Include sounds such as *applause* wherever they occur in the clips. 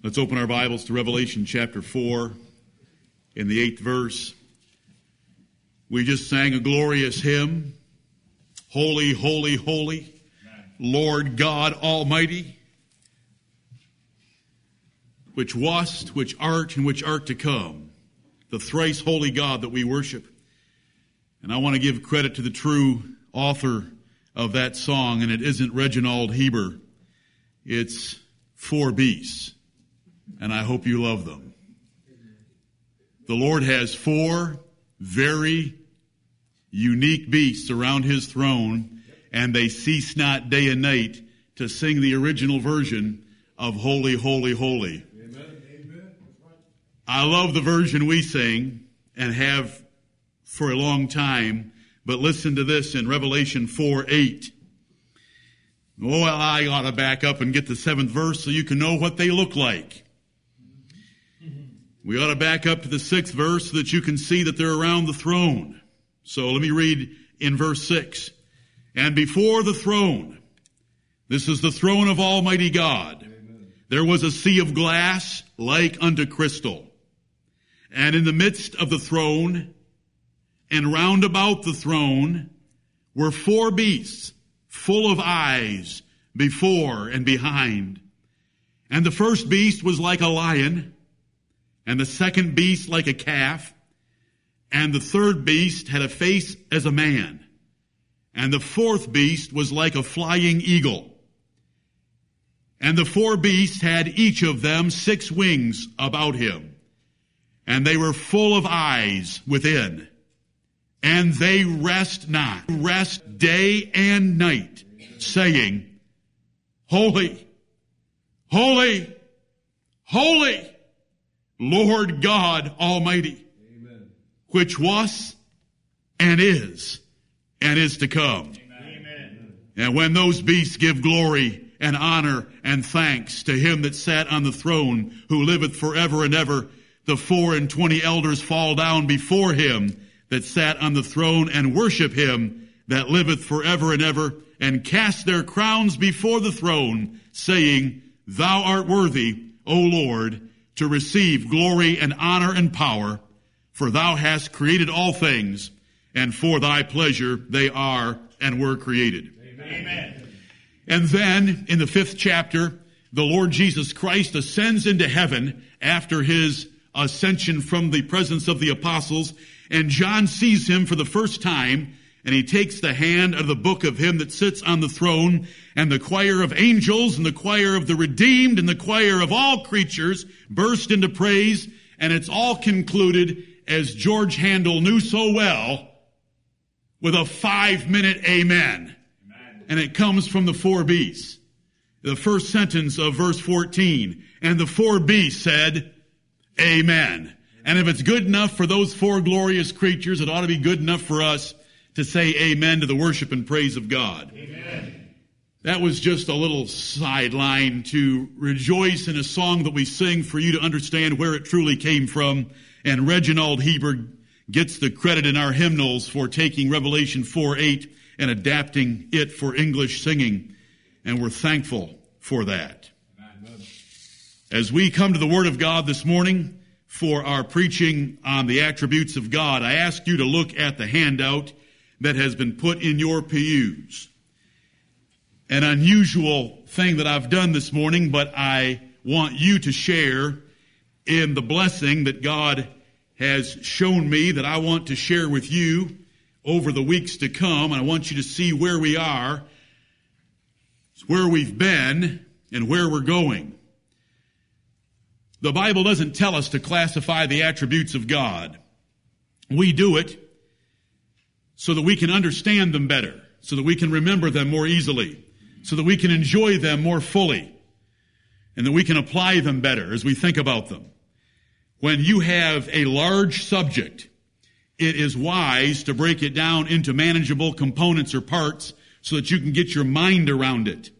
Let's open our Bibles to Revelation chapter 4 in the eighth verse. We just sang a glorious hymn. Holy, holy, holy, Lord God Almighty, which wast, which art, and which art to come, the thrice holy God that we worship. And I want to give credit to the true author of that song, and it isn't Reginald Heber. It's four beasts, and I hope you love them. The Lord has four very unique beasts around his throne, and they cease not day and night to sing the original version of Holy, Holy, Holy. I love the version we sing and have for a long time, but listen to this in Revelation 4 8. Oh, I ought to back up and get the seventh verse so you can know what they look like. We ought to back up to the sixth verse so that you can see that they're around the throne. So let me read in verse six. And before the throne, this is the throne of Almighty God, Amen. there was a sea of glass like unto crystal. And in the midst of the throne and round about the throne were four beasts full of eyes before and behind. And the first beast was like a lion, and the second beast like a calf, and the third beast had a face as a man, and the fourth beast was like a flying eagle. And the four beasts had each of them six wings about him, and they were full of eyes within and they rest not, rest day and night, saying, Holy, holy, holy, Lord God Almighty, Amen. which was and is and is to come. Amen. And when those beasts give glory and honor and thanks to him that sat on the throne who liveth forever and ever, the four and twenty elders fall down before him that sat on the throne and worship him that liveth forever and ever and cast their crowns before the throne saying, thou art worthy, O Lord, to receive glory and honor and power, for thou hast created all things, and for thy pleasure they are and were created. Amen. And then in the fifth chapter, the Lord Jesus Christ ascends into heaven after his ascension from the presence of the apostles and John sees him for the first time, and he takes the hand of the book of him that sits on the throne, and the choir of angels, and the choir of the redeemed, and the choir of all creatures burst into praise, and it's all concluded, as George Handel knew so well, with a five minute amen. amen. And it comes from the four beasts. The first sentence of verse 14. And the four beasts said, Amen. And if it's good enough for those four glorious creatures, it ought to be good enough for us to say amen to the worship and praise of God. Amen. That was just a little sideline to rejoice in a song that we sing for you to understand where it truly came from. And Reginald Heber gets the credit in our hymnals for taking Revelation 4 8 and adapting it for English singing. And we're thankful for that. As we come to the Word of God this morning, for our preaching on the attributes of God, I ask you to look at the handout that has been put in your pews. An unusual thing that I've done this morning, but I want you to share in the blessing that God has shown me that I want to share with you over the weeks to come. And I want you to see where we are, where we've been, and where we're going. The Bible doesn't tell us to classify the attributes of God. We do it so that we can understand them better, so that we can remember them more easily, so that we can enjoy them more fully, and that we can apply them better as we think about them. When you have a large subject, it is wise to break it down into manageable components or parts so that you can get your mind around it.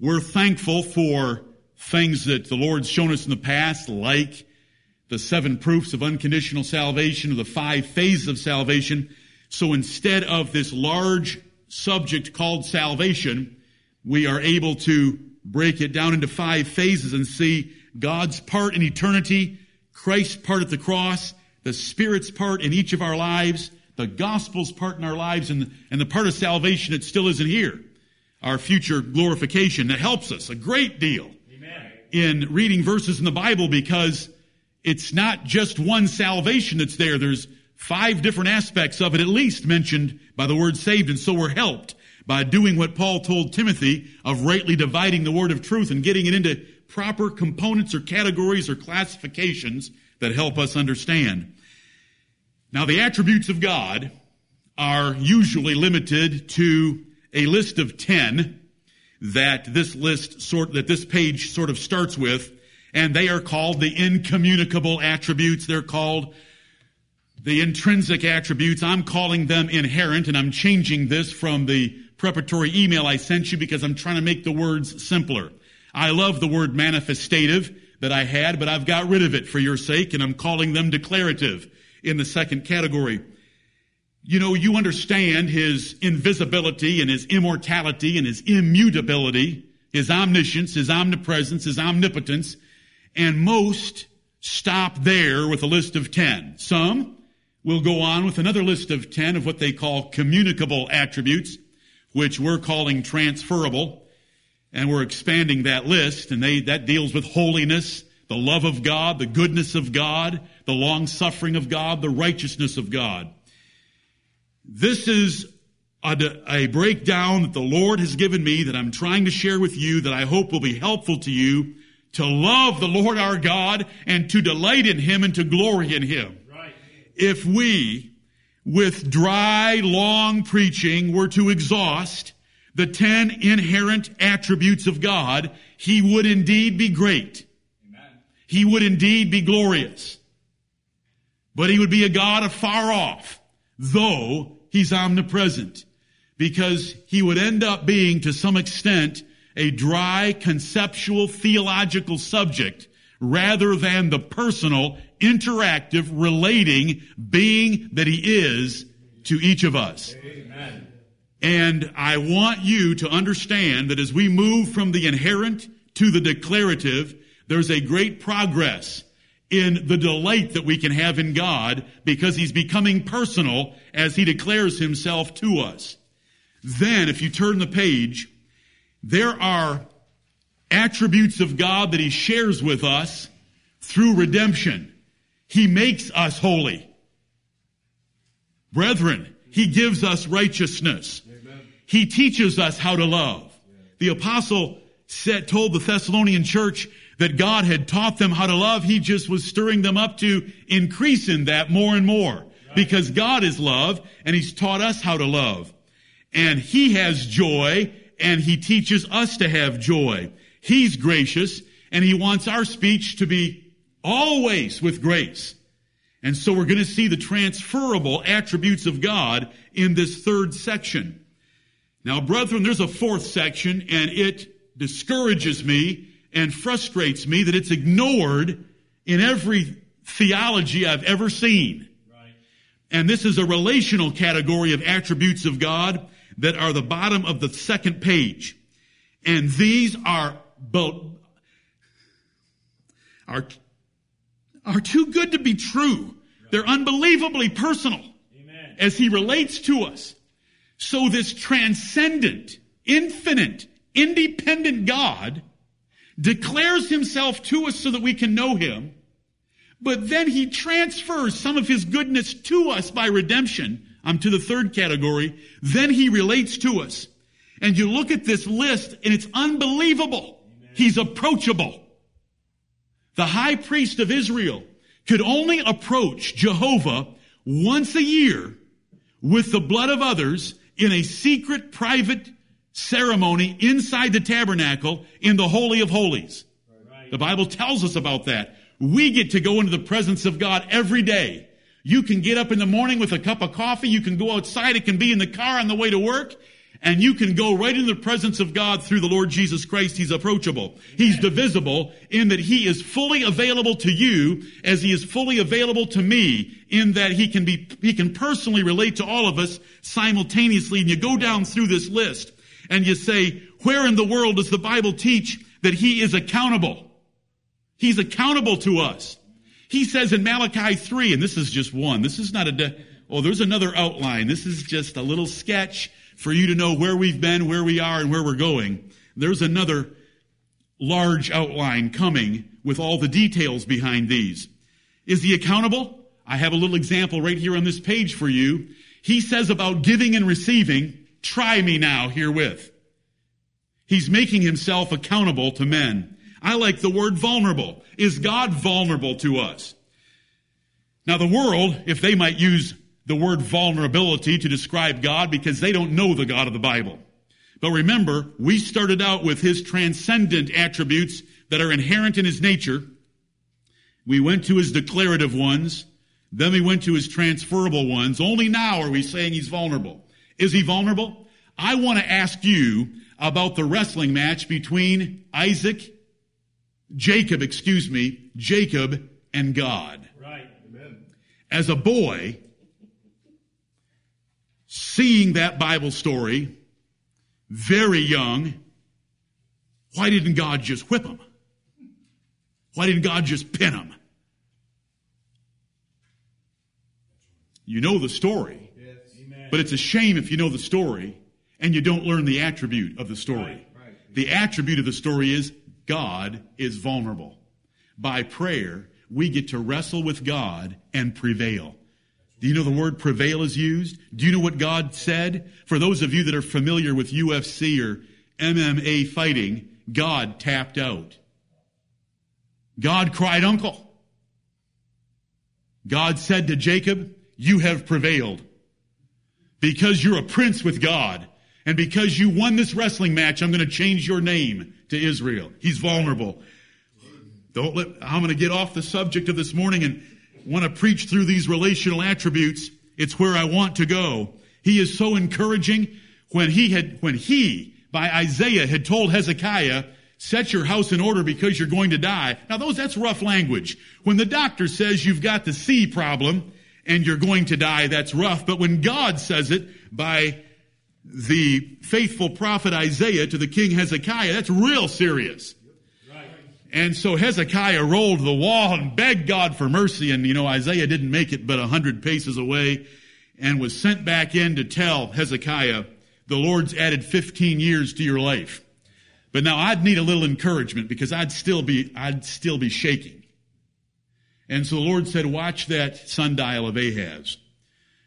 We're thankful for things that the Lord's shown us in the past, like the seven proofs of unconditional salvation or the five phases of salvation. So instead of this large subject called salvation, we are able to break it down into five phases and see God's part in eternity, Christ's part at the cross, the Spirit's part in each of our lives, the gospel's part in our lives, and, and the part of salvation that still isn't here. Our future glorification that helps us a great deal Amen. in reading verses in the Bible because it's not just one salvation that's there. There's five different aspects of it at least mentioned by the word saved, and so we're helped by doing what Paul told Timothy of rightly dividing the word of truth and getting it into proper components or categories or classifications that help us understand. Now the attributes of God are usually limited to a list of 10 that this list sort, that this page sort of starts with, and they are called the incommunicable attributes. They're called the intrinsic attributes. I'm calling them inherent, and I'm changing this from the preparatory email I sent you because I'm trying to make the words simpler. I love the word manifestative that I had, but I've got rid of it for your sake, and I'm calling them declarative in the second category. You know, you understand his invisibility and his immortality and his immutability, his omniscience, his omnipresence, his omnipotence, and most stop there with a list of 10. Some will go on with another list of 10 of what they call communicable attributes, which we're calling transferable. And we're expanding that list, and they, that deals with holiness, the love of God, the goodness of God, the long suffering of God, the righteousness of God. This is a, a, breakdown that the Lord has given me that I'm trying to share with you that I hope will be helpful to you to love the Lord our God and to delight in Him and to glory in Him. If we, with dry, long preaching, were to exhaust the ten inherent attributes of God, He would indeed be great. Amen. He would indeed be glorious. But He would be a God afar off, though He's omnipresent. Because He would end up being, to some extent, a dry, conceptual, theological subject rather than the personal, interactive, relating being that He is to each of us. Amen. And I want you to understand that as we move from the inherent to the declarative, there's a great progress in the delight that we can have in God because He's becoming personal as He declares Himself to us. Then, if you turn the page, there are attributes of God that He shares with us through redemption. He makes us holy. Brethren, He gives us righteousness. Amen. He teaches us how to love. The apostle said, told the Thessalonian church that God had taught them how to love. He just was stirring them up to increase in that more and more. Because God is love and He's taught us how to love. And He has joy and he teaches us to have joy. He's gracious and he wants our speech to be always with grace. And so we're going to see the transferable attributes of God in this third section. Now, brethren, there's a fourth section and it discourages me and frustrates me that it's ignored in every theology I've ever seen. Right. And this is a relational category of attributes of God that are the bottom of the second page. And these are both, are, are too good to be true. They're unbelievably personal Amen. as he relates to us. So this transcendent, infinite, independent God declares himself to us so that we can know him. But then he transfers some of his goodness to us by redemption I'm to the third category. Then he relates to us. And you look at this list and it's unbelievable. Amen. He's approachable. The high priest of Israel could only approach Jehovah once a year with the blood of others in a secret private ceremony inside the tabernacle in the Holy of Holies. The Bible tells us about that. We get to go into the presence of God every day you can get up in the morning with a cup of coffee. You can go outside. It can be in the car on the way to work. And you can go right in the presence of God through the Lord Jesus Christ. He's approachable. He's divisible in that He is fully available to you as He is fully available to me in that He can be, He can personally relate to all of us simultaneously. And you go down through this list and you say, Where in the world does the Bible teach that he is accountable? He's accountable to us. He says in Malachi 3, and this is just one. This is not a, de- oh, there's another outline. This is just a little sketch for you to know where we've been, where we are, and where we're going. There's another large outline coming with all the details behind these. Is he accountable? I have a little example right here on this page for you. He says about giving and receiving, try me now herewith. He's making himself accountable to men. I like the word vulnerable. Is God vulnerable to us? Now the world, if they might use the word vulnerability to describe God because they don't know the God of the Bible. But remember, we started out with his transcendent attributes that are inherent in his nature. We went to his declarative ones. Then we went to his transferable ones. Only now are we saying he's vulnerable. Is he vulnerable? I want to ask you about the wrestling match between Isaac, Jacob, excuse me, Jacob and God. Right. Amen. As a boy, seeing that Bible story, very young, why didn't God just whip him? Why didn't God just pin him? You know the story, Yes. But it's a shame if you know the story and you don't learn the attribute of the story. Right, right. The attribute of the story is God is vulnerable. By prayer, we get to wrestle with God and prevail. Do you know the word prevail is used? Do you know what God said? For those of you that are familiar with UFC or MMA fighting, God tapped out. God cried uncle. God said to Jacob, you have prevailed. Because you're a prince with God. And because you won this wrestling match, I'm going to change your name to Israel. He's vulnerable. Don't let, I'm going to get off the subject of this morning and want to preach through these relational attributes. It's where I want to go. He is so encouraging when he had, when he, by Isaiah, had told Hezekiah, set your house in order because you're going to die. Now those, that's rough language. When the doctor says you've got the C problem and you're going to die, that's rough. But when God says it by the faithful prophet Isaiah to the king Hezekiah, that's real serious. And so Hezekiah rolled the wall and begged God for mercy. And, you know, Isaiah didn't make it but a hundred paces away and was sent back in to tell Hezekiah, the Lord's added 15 years to your life. But now I'd need a little encouragement because I'd still be, I'd still be shaking. And so the Lord said, watch that sundial of Ahaz.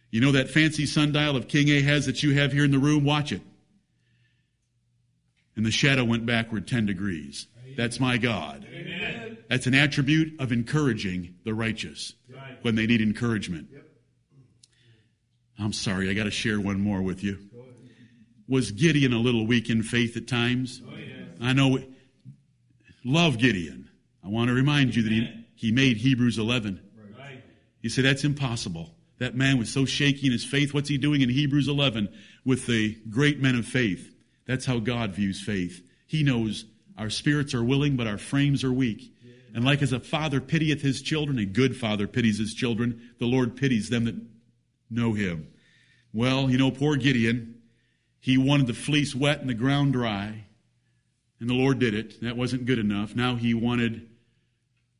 You know that fancy sundial of King Ahaz that you have here in the room? Watch it. And the shadow went backward 10 degrees. That's my God. Amen. That's an attribute of encouraging the righteous Right. when they need encouragement. I'm sorry, I got to share one more with you. Was Gideon a little weak in faith at times? Oh, yes. I know, love Gideon. I want to remind you that he, he made Hebrews 11. Right. You say that's impossible. That man was so shaky in his faith. What's he doing in Hebrews 11 with the great men of faith? That's how God views faith. He knows our spirits are willing, but our frames are weak. And like as a father pitieth his children, a good father pities his children, the Lord pities them that know him. Well, you know, poor Gideon, he wanted the fleece wet and the ground dry. And the Lord did it. That wasn't good enough. Now he wanted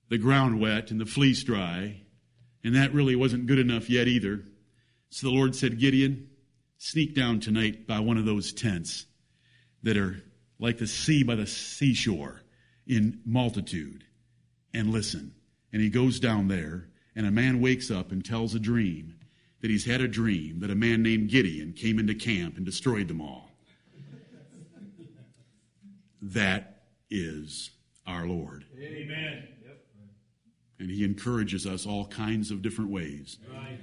the ground wet and the fleece dry. And that really wasn't good enough yet either. So the Lord said, Gideon, sneak down tonight by one of those tents that are like the sea by the seashore in multitude and listen. And he goes down there, and a man wakes up and tells a dream that he's had a dream that a man named Gideon came into camp and destroyed them all. That is our Lord. Amen. And he encourages us all kinds of different ways. Right.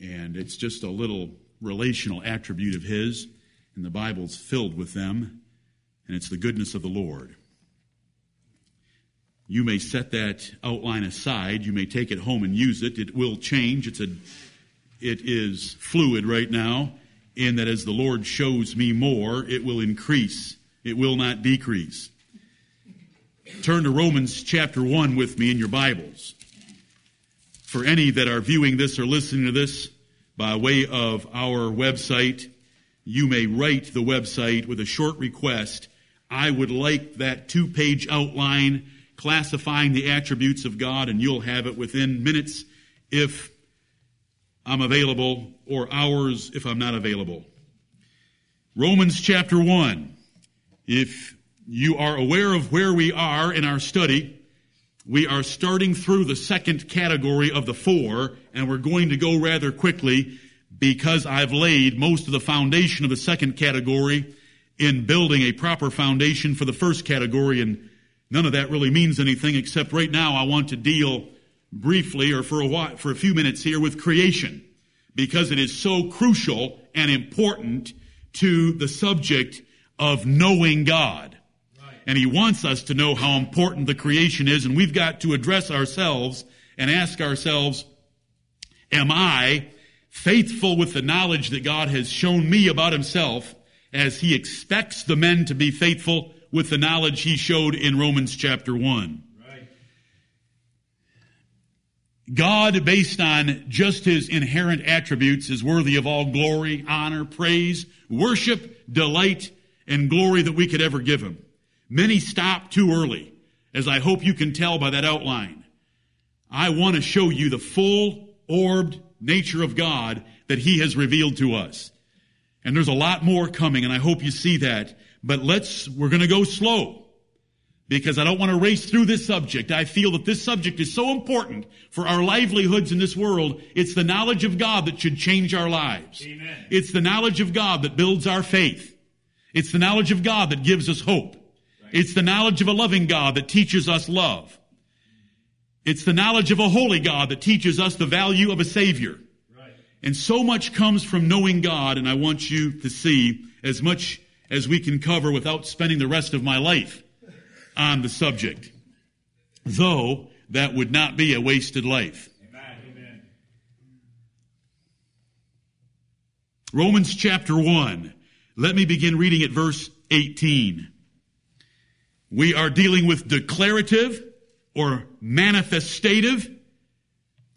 And it's just a little relational attribute of his, and the Bible's filled with them, and it's the goodness of the Lord. You may set that outline aside. You may take it home and use it. It will change. It's a, it is fluid right now in that as the Lord shows me more, it will increase. It will not decrease. Turn to Romans chapter 1 with me in your Bibles. For any that are viewing this or listening to this by way of our website, you may write the website with a short request. I would like that two page outline classifying the attributes of God, and you'll have it within minutes if I'm available, or hours if I'm not available. Romans chapter 1. If you are aware of where we are in our study, we are starting through the second category of the four, and we're going to go rather quickly because I've laid most of the foundation of the second category in building a proper foundation for the first category, and none of that really means anything except right now I want to deal briefly or for a while, for a few minutes here with creation because it is so crucial and important to the subject of knowing God. Right. And he wants us to know how important the creation is, and we've got to address ourselves and ask ourselves, am I faithful with the knowledge that God has shown me about himself as he expects the men to be faithful with the knowledge he showed in Romans chapter 1? God, based on just his inherent attributes, is worthy of all glory, honor, praise, worship, delight, and glory that we could ever give him. Many stop too early, as I hope you can tell by that outline. I want to show you the full orbed nature of God that he has revealed to us. And there's a lot more coming, and I hope you see that. But let's, we're going to go slow because I don't want to race through this subject. I feel that this subject is so important for our livelihoods in this world. It's the knowledge of God that should change our lives. Amen. It's the knowledge of God that builds our faith. It's the knowledge of God that gives us hope. Right. It's the knowledge of a loving God that teaches us love. It's the knowledge of a holy God that teaches us the value of a Savior. And so much comes from knowing God, and I want you to see as much as we can cover without spending the rest of my life on the subject, though that would not be a wasted life. Amen. Romans chapter 1. Let me begin reading at verse 18. We are dealing with declarative or manifestative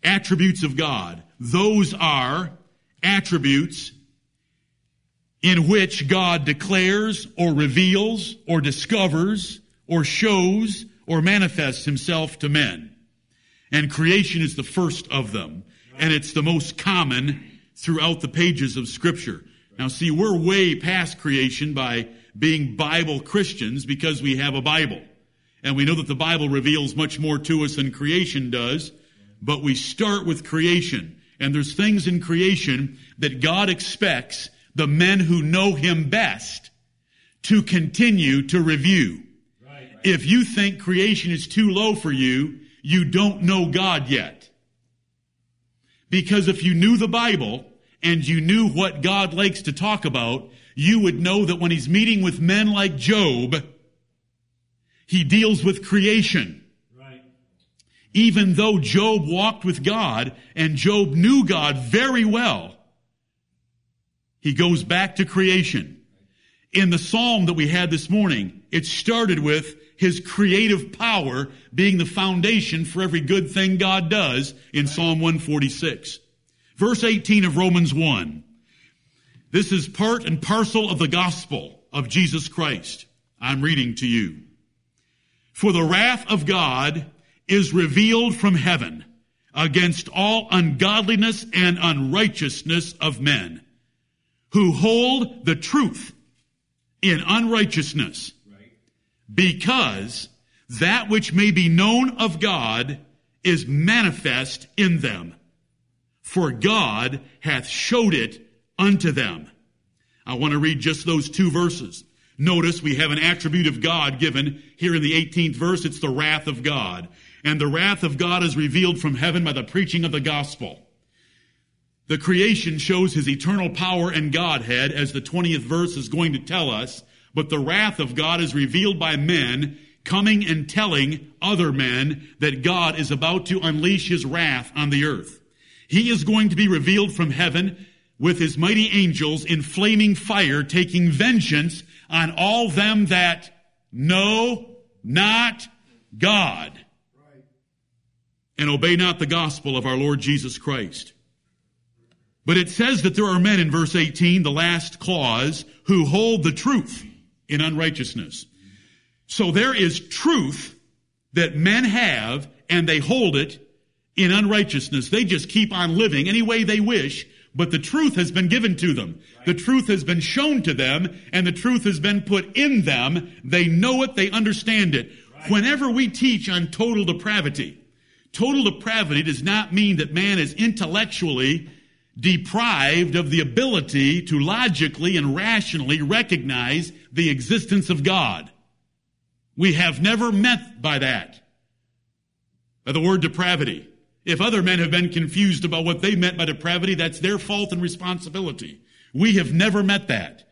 attributes of God. Those are attributes in which God declares or reveals or discovers or shows or manifests himself to men. And creation is the first of them. And it's the most common throughout the pages of scripture. Now see, we're way past creation by being Bible Christians because we have a Bible. And we know that the Bible reveals much more to us than creation does. But we start with creation. And there's things in creation that God expects the men who know Him best to continue to review. If you think creation is too low for you, you don't know God yet. Because if you knew the Bible and you knew what God likes to talk about, you would know that when he's meeting with men like Job, he deals with creation. Even though Job walked with God and Job knew God very well, he goes back to creation. In the psalm that we had this morning, it started with his creative power being the foundation for every good thing God does in Psalm 146. Verse 18 of Romans 1. This is part and parcel of the gospel of Jesus Christ. I'm reading to you. For the wrath of God is revealed from heaven against all ungodliness and unrighteousness of men who hold the truth in unrighteousness because that which may be known of God is manifest in them. For God hath showed it unto them. I want to read just those two verses. Notice we have an attribute of God given here in the 18th verse. It's the wrath of God. And the wrath of God is revealed from heaven by the preaching of the gospel. The creation shows his eternal power and Godhead, as the 20th verse is going to tell us. But the wrath of God is revealed by men coming and telling other men that God is about to unleash his wrath on the earth. He is going to be revealed from heaven with his mighty angels in flaming fire, taking vengeance on all them that know not God and obey not the gospel of our Lord Jesus Christ. But it says that there are men in verse 18, the last clause, who hold the truth in unrighteousness. So there is truth that men have and they hold it in unrighteousness. They just keep on living any way they wish, but the truth has been given to them. The truth has been shown to them and the truth has been put in them. They know it. They understand it. Whenever we teach on total depravity, total depravity does not mean that man is intellectually deprived of the ability to logically and rationally recognize the existence of God. We have never meant by that, by the word depravity. If other men have been confused about what they meant by depravity, that's their fault and responsibility. We have never met that,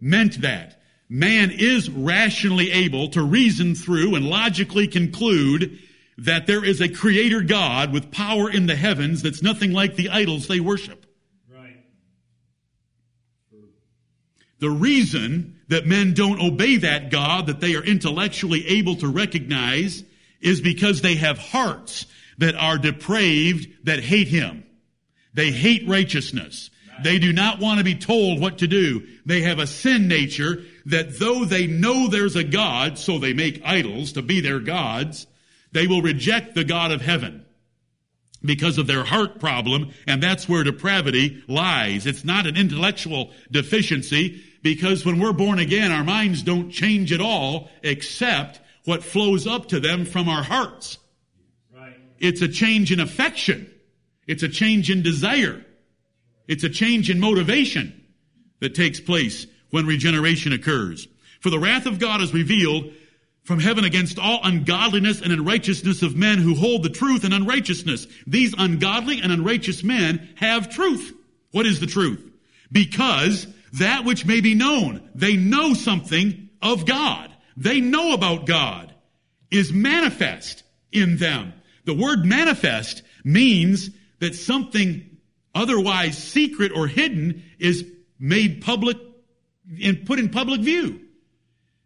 meant that. Man is rationally able to reason through and logically conclude that there is a creator God with power in the heavens that's nothing like the idols they worship. Right. The reason that men don't obey that God that they are intellectually able to recognize is because they have hearts that are depraved that hate Him. They hate righteousness. They do not want to be told what to do. They have a sin nature that though they know there's a God, so they make idols to be their gods, they will reject the God of heaven because of their heart problem, and that's where depravity lies. It's not an intellectual deficiency, because when we're born again, our minds don't change at all, except what flows up to them from our hearts. Right. It's a change in affection. It's a change in desire. It's a change in motivation that takes place when regeneration occurs. For the wrath of God is revealed from heaven against all ungodliness and unrighteousness of men who hold the truth in unrighteousness. These ungodly and unrighteous men have truth. What is the truth? Because that which may be known, they know something of God. They know about God is manifest in them. The word manifest means that something otherwise secret or hidden is made public and put in public view.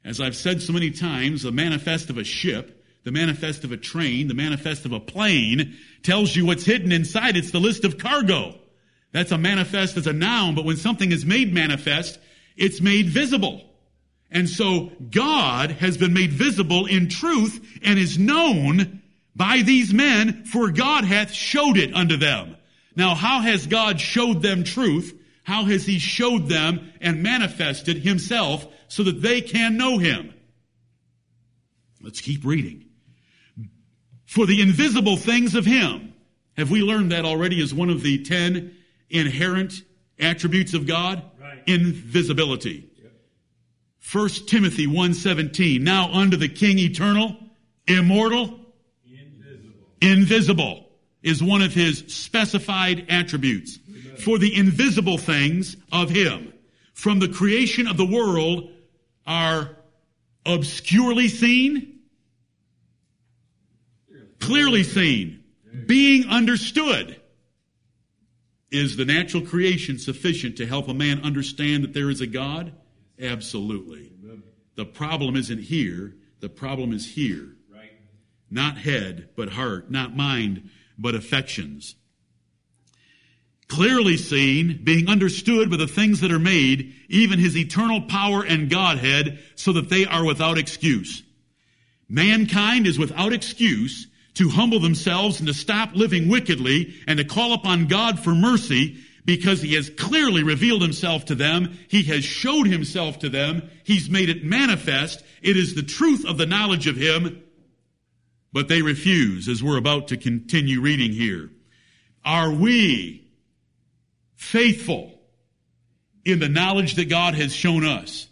As I've said so many times, the manifest of a ship, the manifest of a train, the manifest of a plane tells you what's hidden inside. It's the list of cargo. That's a manifest as a noun, but when something is made manifest, it's made visible. And so God has been made visible in truth and is known by these men, for God hath showed it unto them. Now, how has God showed them truth? How has He showed them and manifested Himself so that they can know Him? Let's keep reading. For the invisible things of Him, have we learned that already as one of the ten inherent attributes of God? Right. Invisibility. 1 Timothy 1.17, now unto the King eternal, immortal, Invisible. invisible is one of his specified attributes. For the invisible things of him from the creation of the world are obscurely seen, clearly seen, being understood. Is the natural creation sufficient to help a man understand that there is a God? Absolutely. The problem isn't here. The problem is here. Right. Not head, but heart. Not mind, but affections. Clearly seen, being understood by the things that are made, even his eternal power and Godhead, so that they are without excuse. Mankind is without excuse to humble themselves and to stop living wickedly and to call upon God for mercy because he has clearly revealed himself to them. He has showed himself to them. He's made it manifest. It is the truth of the knowledge of him. But they refuse, as we're about to continue reading here. Are we faithful in the knowledge that God has shown us?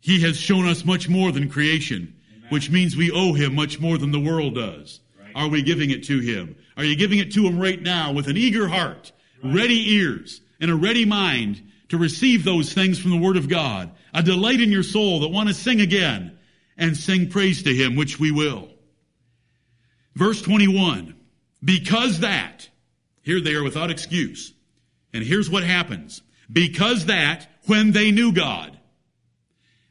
He has shown us much more than creation, which means we owe him much more than the world does. Are we giving it to him? Are you giving it to him right now with an eager heart, ready ears, and a ready mind to receive those things from the Word of God? A delight in your soul that want to sing again and sing praise to him, which we will. Verse 21. Because that, here they are without excuse. And here's what happens. Because that, when they knew God,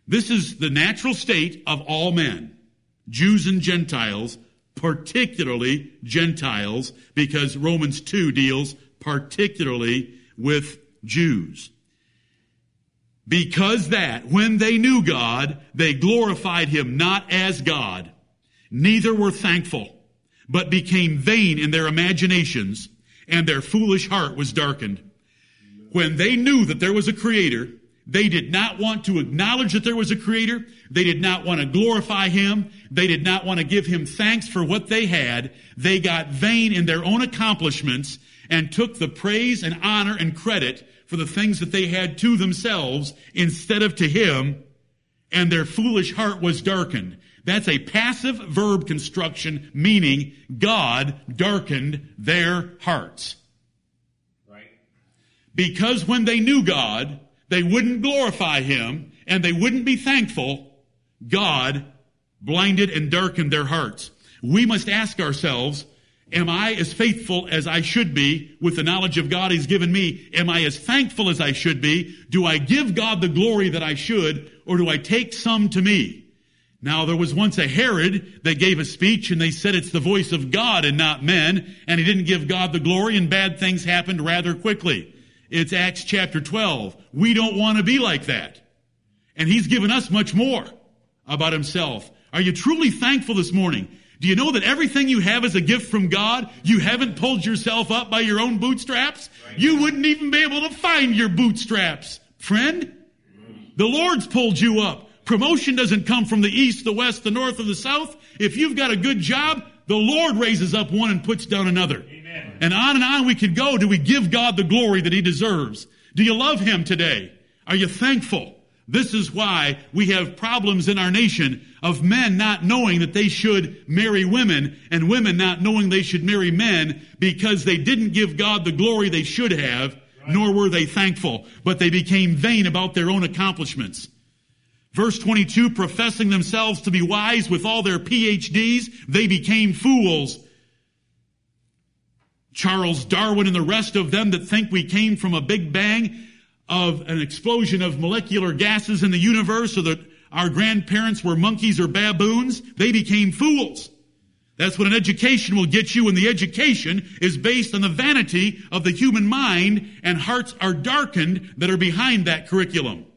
this is the natural state of all men, Jews and Gentiles, particularly Gentiles, because Romans 2 deals particularly with Jews. Because that, when they knew God, they glorified him not as God, neither were thankful, but became vain in their imaginations, and their foolish heart was darkened. When they knew that there was a creator, they did not want to acknowledge that there was a creator. They did not want to glorify him. They did not want to give him thanks for what they had. They got vain in their own accomplishments and took the praise and honor and credit for the things that they had to themselves instead of to him, and their foolish heart was darkened. That's a passive verb construction, meaning God darkened their hearts. Right. Because when they knew God, they wouldn't glorify Him and they wouldn't be thankful. God blinded and darkened their hearts. We must ask ourselves, Am I as faithful as I should be with the knowledge of God He's given me? Am I as thankful as I should be? Do I give God the glory that I should, or do I take some to me? Now there was once a Herod that gave a speech and they said it's the voice of God and not men, and he didn't give God the glory and bad things happened rather quickly. It's Acts chapter 12. We don't want to be like that. And he's given us much more about himself. Are you truly thankful this morning? Do you know that everything you have is a gift from God? You haven't pulled yourself up by your own bootstraps? You wouldn't even be able to find your bootstraps, friend. The Lord's pulled you up. Promotion doesn't come from the east, the west, the north, or the south. If you've got a good job, the Lord raises up one and puts down another. Amen. And on and on we could go. Do we give God the glory that He deserves? Do you love Him today? Are you thankful? This is why we have problems in our nation of men not knowing that they should marry women and women not knowing they should marry men because they didn't give God the glory they should have, nor were they thankful, but they became vain about their own accomplishments. Verse 22, professing themselves to be wise with all their PhDs, they became fools. Charles Darwin and the rest of them that think we came from a big bang of an explosion of molecular gases in the universe or that our grandparents were monkeys or baboons, they became fools. That's what an education will get you, and the education is based on the vanity of the human mind, and hearts are darkened that are behind that curriculum.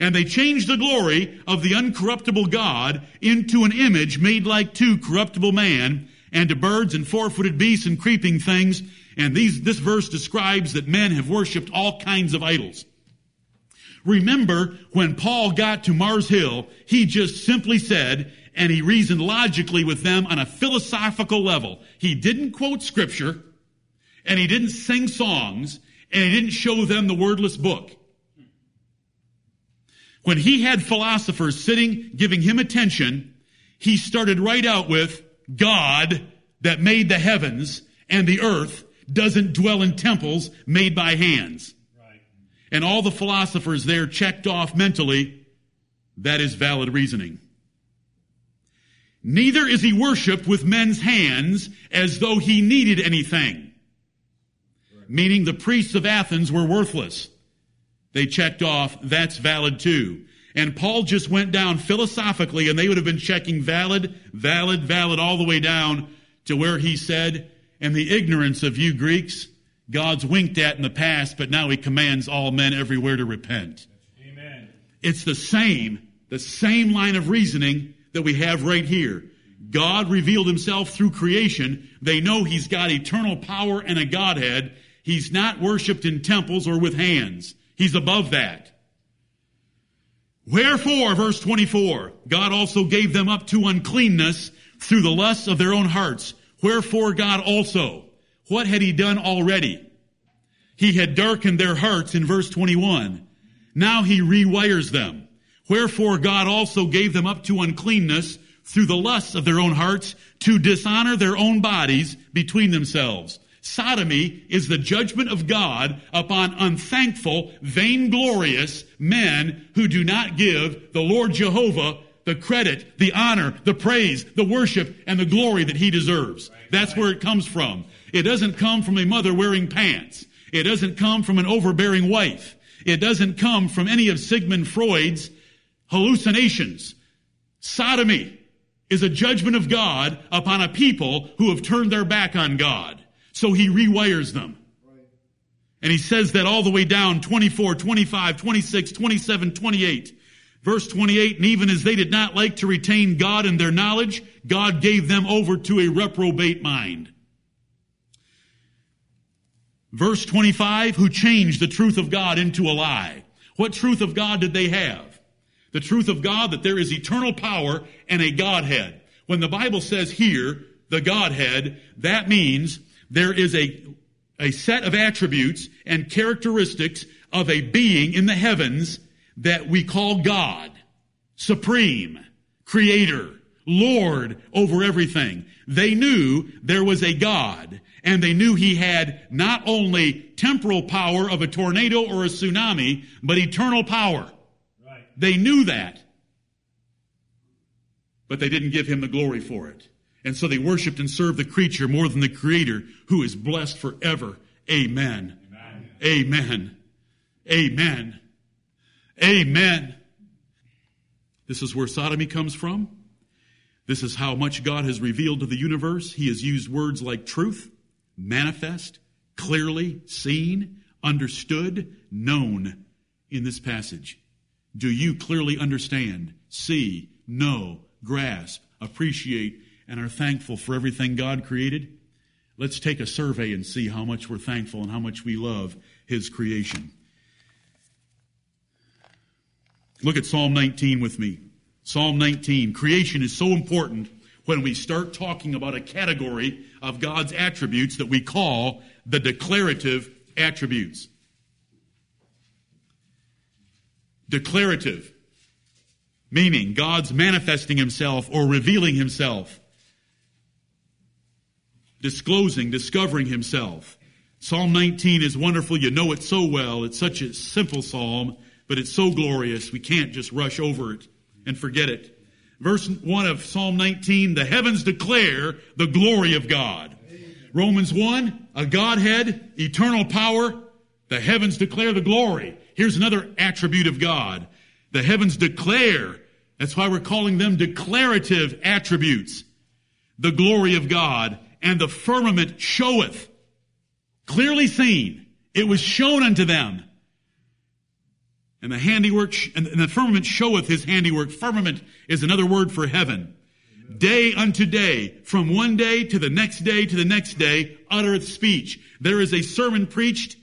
And they changed the glory of the uncorruptible God into an image made like to corruptible man, and to birds and four-footed beasts and creeping things. And these, this verse describes that men have worshipped all kinds of idols. Remember when Paul got to Mars Hill, he just simply said, and he reasoned logically with them on a philosophical level. He didn't quote scripture, and he didn't sing songs, and he didn't show them the wordless book. When he had philosophers sitting, giving him attention, he started right out with, God that made the heavens and the earth doesn't dwell in temples made by hands. Right. And all the philosophers there checked off mentally, that is valid reasoning. Neither is he worshiped with men's hands as though he needed anything. Meaning the priests of Athens were worthless. They checked off, that's valid too. And Paul just went down philosophically and they would have been checking valid, valid, valid all the way down to where he said, and the ignorance of you Greeks, God's winked at in the past, but now he commands all men everywhere to repent. Amen. It's the same, the same line of reasoning that we have right here. God revealed himself through creation. They know he's got eternal power and a Godhead. He's not worshiped in temples or with hands. He's above that. Wherefore, verse 24, God also gave them up to uncleanness through the lusts of their own hearts. Wherefore God also, what had he done already? He had darkened their hearts in verse 21. Now he rewires them. Wherefore God also gave them up to uncleanness through the lusts of their own hearts to dishonor their own bodies between themselves. Sodomy is the judgment of God upon unthankful, vainglorious men who do not give the Lord Jehovah the credit, the honor, the praise, the worship, and the glory that he deserves. That's where it comes from. It doesn't come from a mother wearing pants. It doesn't come from an overbearing wife. It doesn't come from any of Sigmund Freud's hallucinations. Sodomy is a judgment of God upon a people who have turned their back on God. So he rewires them. And he says that all the way down 24, 25, 26, 27, 28. Verse 28, and even as they did not like to retain God in their knowledge, God gave them over to a reprobate mind. Verse 25, who changed the truth of God into a lie. What truth of God did they have? The truth of God that there is eternal power and a Godhead. When the Bible says here, the Godhead, that means there is a, a set of attributes and characteristics of a being in the heavens that we call God. Supreme, creator, Lord over everything. They knew there was a God and they knew he had not only temporal power of a tornado or a tsunami, but eternal power. Right. They knew that. But they didn't give him the glory for it. And so they worshiped and served the creature more than the creator who is blessed forever. Amen. Amen. Amen. Amen. This is where sodomy comes from. This is how much God has revealed to the universe. He has used words like truth, manifest, clearly, seen, understood, known in this passage. Do you clearly understand, see, know, grasp, appreciate, and are thankful for everything God created? Let's take a survey and see how much we're thankful and how much we love His creation. Look at Psalm 19 with me. Psalm 19. Creation is so important when we start talking about a category of God's attributes that we call the declarative attributes. Declarative, meaning God's manifesting himself or revealing himself, disclosing, discovering himself. Psalm 19 is wonderful. You know it so well. It's such a simple psalm, but it's so glorious. We can't just rush over it and forget it. Verse 1 of Psalm 19, the heavens declare the glory of God. Romans 1, a Godhead, eternal power. The heavens declare the glory. Here's another attribute of God. The heavens declare. That's why we're calling them declarative attributes. The glory of God and the firmament showeth. Clearly seen. It was shown unto them. And the handiwork, and the firmament showeth his handiwork. Firmament is another word for heaven. Day unto day, from one day to the next day to the next day, uttereth speech. There is a sermon preached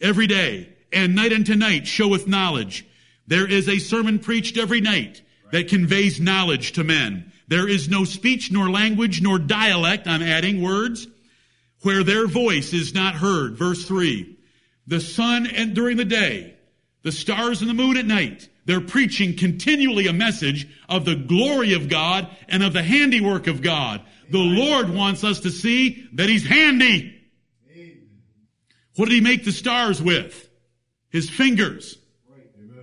every day, and night unto night showeth knowledge. There is a sermon preached every night that conveys knowledge to men. There is no speech nor language nor dialect, I'm adding words, where their voice is not heard. Verse three. The sun and during the day, the stars and the moon at night, they're preaching continually a message of the glory of God and of the handiwork of God. The Lord wants us to see that He's handy. What did He make the stars with? His fingers.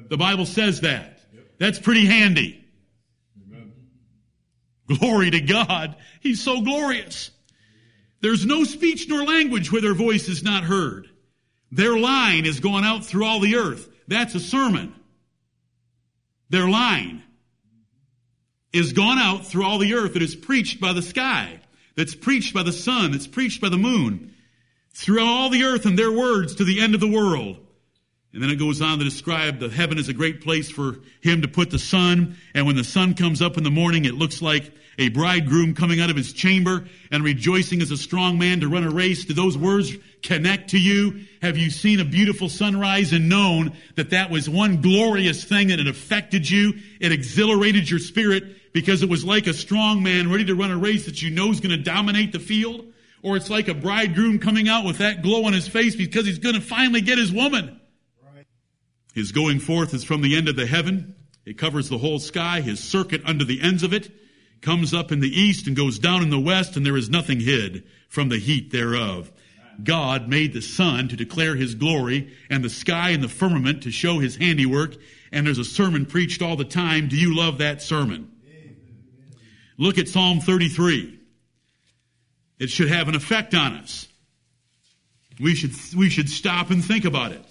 The Bible says that. That's pretty handy. Glory to God. He's so glorious. There's no speech nor language where their voice is not heard. Their line is going out through all the earth. That's a sermon. Their line is gone out through all the earth that is preached by the sky, that's preached by the sun, that's preached by the moon, through all the earth and their words to the end of the world. And then it goes on to describe that heaven is a great place for him to put the sun. And when the sun comes up in the morning, it looks like a bridegroom coming out of his chamber and rejoicing as a strong man to run a race. Do those words connect to you? Have you seen a beautiful sunrise and known that that was one glorious thing that it affected you? It exhilarated your spirit because it was like a strong man ready to run a race that you know is going to dominate the field? Or it's like a bridegroom coming out with that glow on his face because he's going to finally get his woman. His going forth is from the end of the heaven. It covers the whole sky. His circuit under the ends of it comes up in the east and goes down in the west, and there is nothing hid from the heat thereof. God made the sun to declare his glory and the sky and the firmament to show his handiwork. And there's a sermon preached all the time. Do you love that sermon? Look at Psalm 33. It should have an effect on us. We should, we should stop and think about it.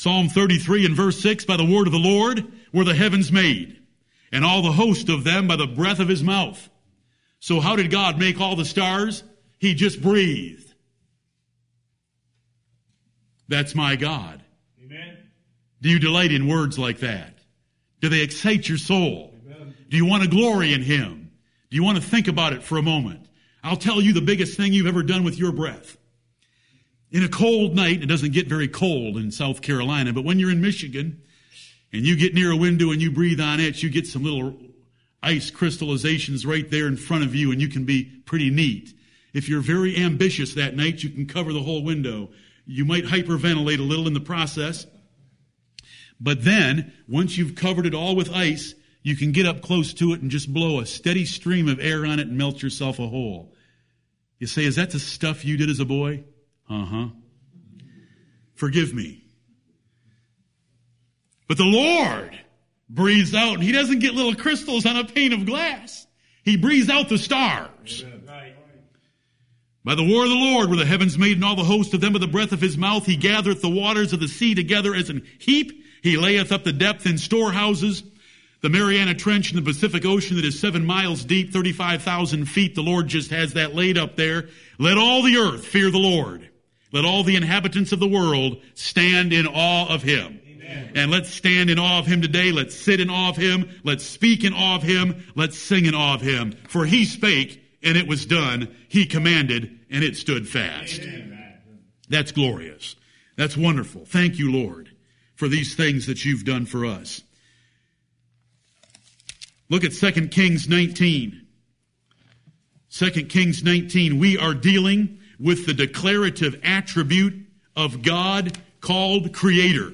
Psalm 33 and verse 6, by the word of the Lord were the heavens made, and all the host of them by the breath of his mouth. So how did God make all the stars? He just breathed. That's my God. Amen. Do you delight in words like that? Do they excite your soul? Do you want to glory in Him? Do you want to think about it for a moment? I'll tell you the biggest thing you've ever done with your breath. In a cold night, it doesn't get very cold in South Carolina, but when you're in Michigan and you get near a window and you breathe on it, you get some little ice crystallizations right there in front of you and you can be pretty neat. If you're very ambitious that night, you can cover the whole window. You might hyperventilate a little in the process. But then, once you've covered it all with ice, you can get up close to it and just blow a steady stream of air on it and melt yourself a hole. You say, is that the stuff you did as a boy? Uh huh. Forgive me. But the Lord breathes out, and He doesn't get little crystals on a pane of glass. He breathes out the stars. Right. By the word of the Lord were the heavens made, and all the host of them by the breath of his mouth. He gathereth the waters of the sea together as an heap. He layeth up the depth in storehouses. The Mariana Trench in the Pacific Ocean that is seven miles deep, 35,000 feet. The Lord just has that laid up there. Let all the earth fear the Lord. Let all the inhabitants of the world stand in awe of him. Amen. And let's stand in awe of him today. Let's sit in awe of him. Let's speak in awe of him. Let's sing in awe of him. For he spake and it was done. He commanded and it stood fast. That's glorious. That's wonderful. Thank you, Lord, for these things that you've done for us. Look at 2 Kings 19. 2 Kings 19. We are dealing with the declarative attribute of God called creator.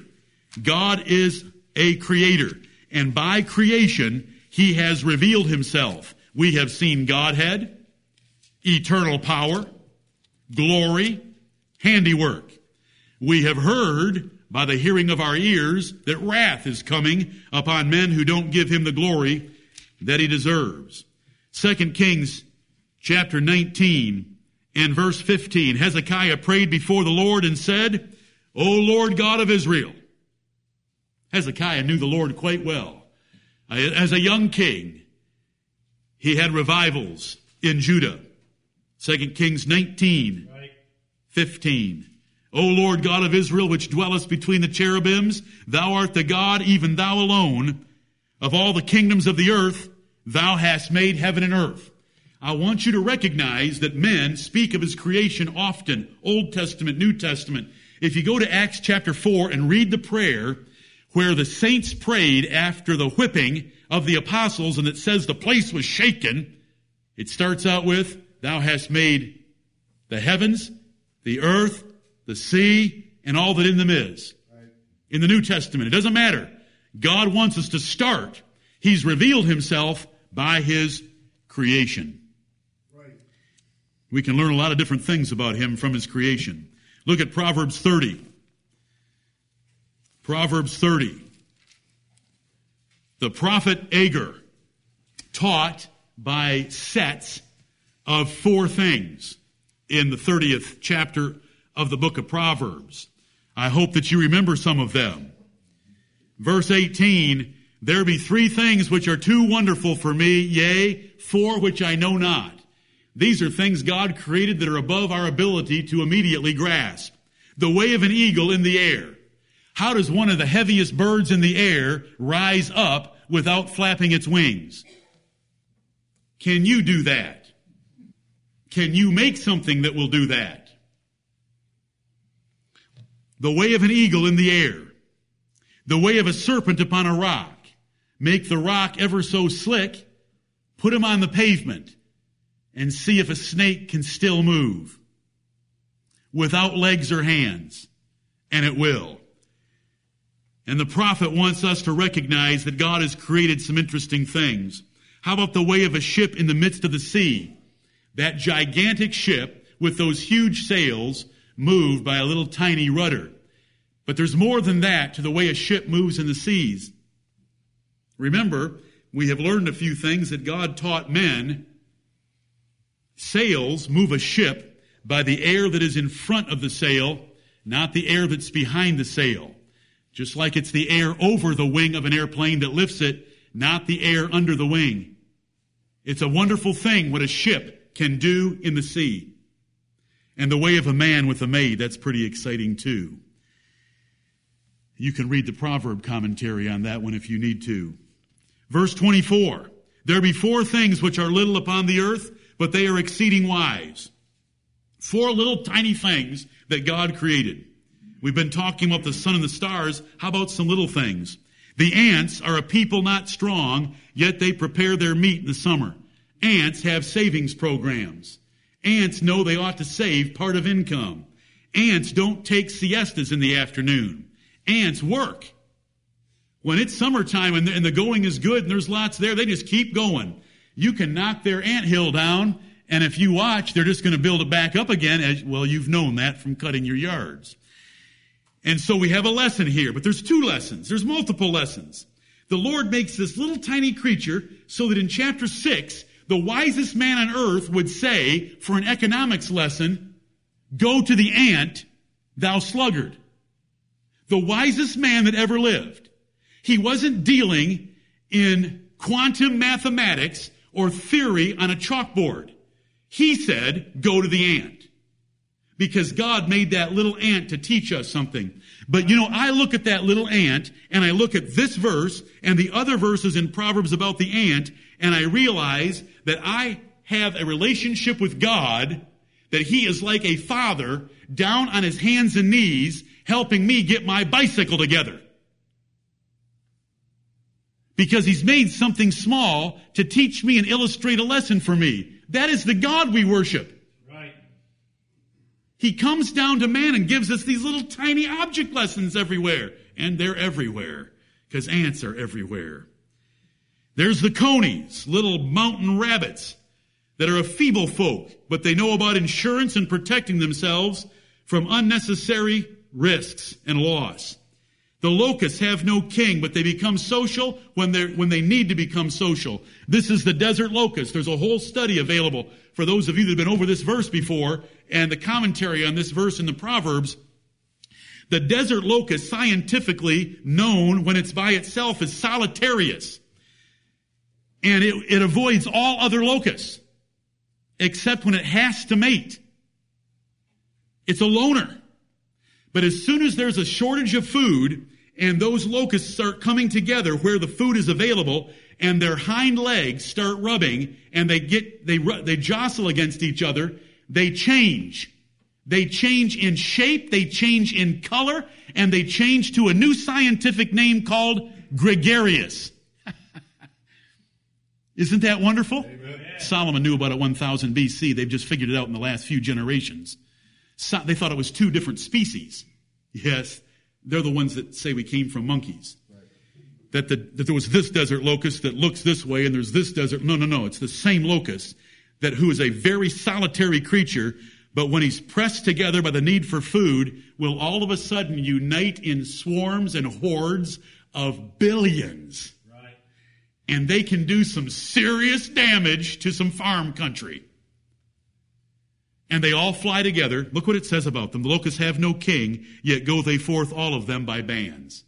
God is a creator. And by creation, he has revealed himself. We have seen Godhead, eternal power, glory, handiwork. We have heard by the hearing of our ears that wrath is coming upon men who don't give him the glory that he deserves. Second Kings chapter 19 and verse 15. Hezekiah prayed before the Lord and said, O Lord God of Israel. Hezekiah knew the Lord quite well. Uh, as a young king, he had revivals in Judah. Second Kings 19, 15. O Lord God of Israel, which dwellest between the cherubims, thou art the God, even thou alone, of all the kingdoms of the earth, thou hast made heaven and earth. I want you to recognize that men speak of his creation often, Old Testament, New Testament. If you go to Acts chapter 4 and read the prayer where the saints prayed after the whipping of the apostles and it says the place was shaken, it starts out with, thou hast made the heavens, the earth, the sea, and all that in them is. In the New Testament, it doesn't matter. God wants us to start. He's revealed himself by his creation. We can learn a lot of different things about him from his creation. Look at Proverbs 30. Proverbs 30. The prophet Agur taught by sets of four things in the 30th chapter of the book of Proverbs. I hope that you remember some of them. Verse 18, there be three things which are too wonderful for me, yea, four which I know not. These are things God created that are above our ability to immediately grasp. The way of an eagle in the air. How does one of the heaviest birds in the air rise up without flapping its wings? Can you do that? Can you make something that will do that? The way of an eagle in the air. The way of a serpent upon a rock. Make the rock ever so slick. Put him on the pavement and see if a snake can still move without legs or hands. And it will. And the prophet wants us to recognize that God has created some interesting things. How about the way of a ship in the midst of the sea? That gigantic ship with those huge sails moved by a little tiny rudder. But there's more than that to the way a ship moves in the seas. Remember, we have learned a few things that God taught men. Sails move a ship by the air that is in front of the sail, not the air that's behind the sail. Just like it's the air over the wing of an airplane that lifts it, not the air under the wing. It's a wonderful thing what a ship can do in the sea. And the way of a man with a maid, that's pretty exciting too. You can read the proverb commentary on that one if you need to. Verse 24. There be four things which are little upon the earth, but they are exceeding wise. Four little tiny things that God created. We've been talking about the sun and the stars. How about some little things? The ants are a people not strong, yet they prepare their meat in the summer. Ants have savings programs. Ants know they ought to save part of income. Ants don't take siestas in the afternoon. Ants work. When it's summertime and the, going is good and there's lots there, they just keep going. You can knock their ant hill down, and if you watch, they're just going to build it back up again. As, well, you've known that from cutting your yards. And so we have a lesson here, but there's two lessons. There's multiple lessons. The Lord makes this little tiny creature so that in chapter six, the wisest man on earth would say, for an economics lesson, go to the ant, thou sluggard. The wisest man that ever lived. He wasn't dealing in quantum mathematics or theory on a chalkboard. He said, go to the ant. Because God made that little ant to teach us something. But you know, I look at that little ant and I look at this verse and the other verses in Proverbs about the ant and I realize that I have a relationship with God that he is like a father down on his hands and knees helping me get my bicycle together. Because he's made something small to teach me and illustrate a lesson for me. That is the God we worship. Right. He comes down to man and gives us these little tiny object lessons everywhere. And they're everywhere. Because ants are everywhere. There's the conies, little mountain rabbits that are a feeble folk, but they know about insurance and protecting themselves from unnecessary risks and loss. The locusts have no king, but they become social when they when they need to become social. This is the desert locust. There's a whole study available for those of you that have been over this verse before and the commentary on this verse in the Proverbs. The desert locust, scientifically known when it's by itself, is solitarious. And it, it avoids all other locusts except when it has to mate. It's a loner. But as soon as there's a shortage of food and those locusts start coming together where the food is available and their hind legs start rubbing and they get, they, they jostle against each other, they change. They change in shape, they change in color, and they change to a new scientific name called gregarious. *laughs* Isn't that wonderful? Amen. Solomon knew about it 1000 BC. They've just figured it out in the last few generations. So they thought it was two different species. Yes, they're the ones that say we came from monkeys. That, the, that there was this desert locust that looks this way and there's this desert. No, no, no. It's the same locust that who is a very solitary creature, but when he's pressed together by the need for food, will all of a sudden unite in swarms and hordes of billions. Right. And they can do some serious damage to some farm country and they all fly together. Look what it says about them. The locusts have no king, yet go they forth all of them by bands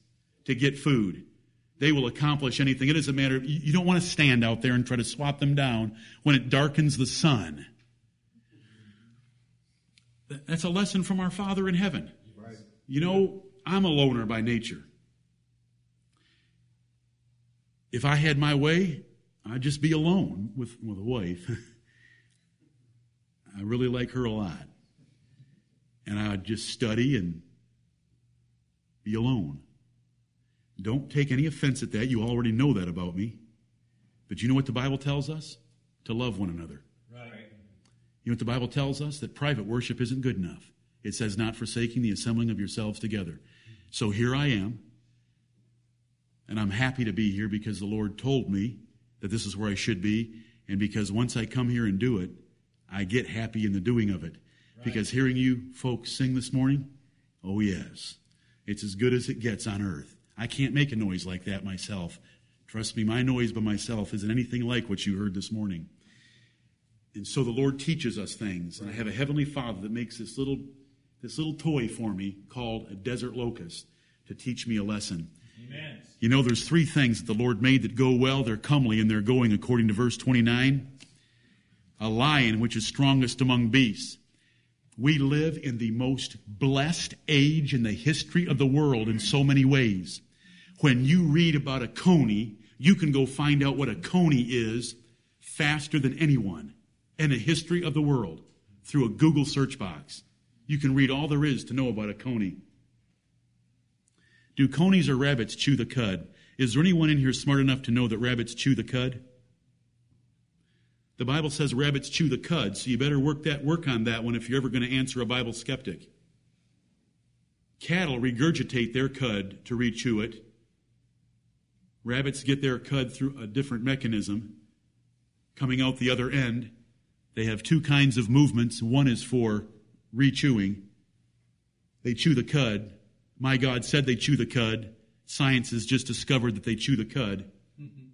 to get food. They will accomplish anything. It is a matter of, you don't want to stand out there and try to swat them down when it darkens the sun. That's a lesson from our Father in heaven. Right. You know, I'm a loner by nature. If I had my way, I'd just be alone with, with a wife. *laughs* I really like her a lot. And I would just study and be alone. Don't take any offense at that. You already know that about me. But you know what the Bible tells us? To love one another. Right. You know what the Bible tells us? That private worship isn't good enough. It says, not forsaking the assembling of yourselves together. So here I am. And I'm happy to be here because the Lord told me that this is where I should be. And because once I come here and do it, I get happy in the doing of it. Right. Because hearing you folks sing this morning, oh yes, it's as good as it gets on earth. I can't make a noise like that myself. Trust me, my noise by myself isn't anything like what you heard this morning. And so the Lord teaches us things. And I have a heavenly Father that makes this little, this little toy for me called a desert locust to teach me a lesson. Amen. You know, there's three things that the Lord made that go well. They're comely and they're going according to verse 29 a lion which is strongest among beasts. We live in the most blessed age in the history of the world in so many ways. When you read about a coney, you can go find out what a coney is faster than anyone in the history of the world through a Google search box. You can read all there is to know about a coney. Do conies or rabbits chew the cud? Is there anyone in here smart enough to know that rabbits chew the cud? The Bible says rabbits chew the cud, so you better work that work on that one if you're ever going to answer a Bible skeptic. Cattle regurgitate their cud to rechew it. Rabbits get their cud through a different mechanism, coming out the other end. They have two kinds of movements. One is for rechewing. They chew the cud. My God said they chew the cud. Science has just discovered that they chew the cud. Mm-hmm.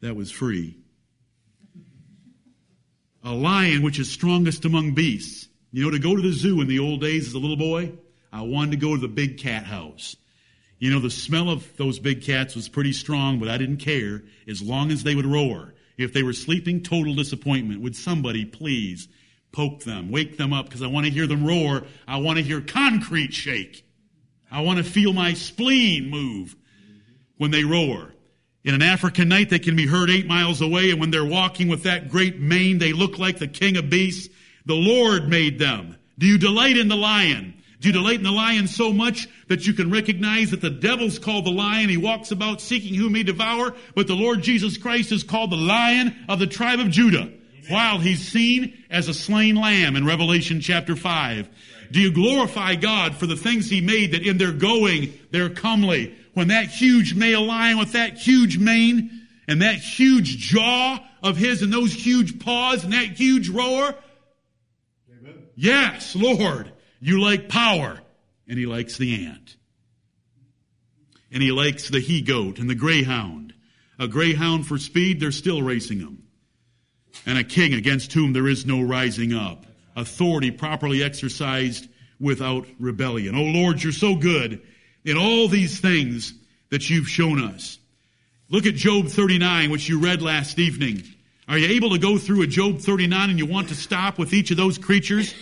That was free a lion which is strongest among beasts. You know, to go to the zoo in the old days as a little boy, I wanted to go to the big cat house. You know, the smell of those big cats was pretty strong, but I didn't care as long as they would roar. If they were sleeping, total disappointment. Would somebody please poke them, wake them up, because I want to hear them roar. I want to hear concrete shake. I want to feel my spleen move when they roar. In an African night, they can be heard eight miles away, and when they're walking with that great mane, they look like the king of beasts. The Lord made them. Do you delight in the lion? Do you delight in the lion so much that you can recognize that the devil's called the lion? He walks about seeking whom he devour, but the Lord Jesus Christ is called the lion of the tribe of Judah. While he's seen as a slain lamb in Revelation chapter 5. Do you glorify God for the things he made that in their going, they're comely? When that huge male lion with that huge mane and that huge jaw of his and those huge paws and that huge roar? Amen. Yes, Lord, you like power. And he likes the ant. And he likes the he goat and the greyhound. A greyhound for speed, they're still racing them. And a king against whom there is no rising up. Authority properly exercised without rebellion. Oh Lord, you're so good in all these things that you've shown us. Look at Job 39, which you read last evening. Are you able to go through a Job 39 and you want to stop with each of those creatures?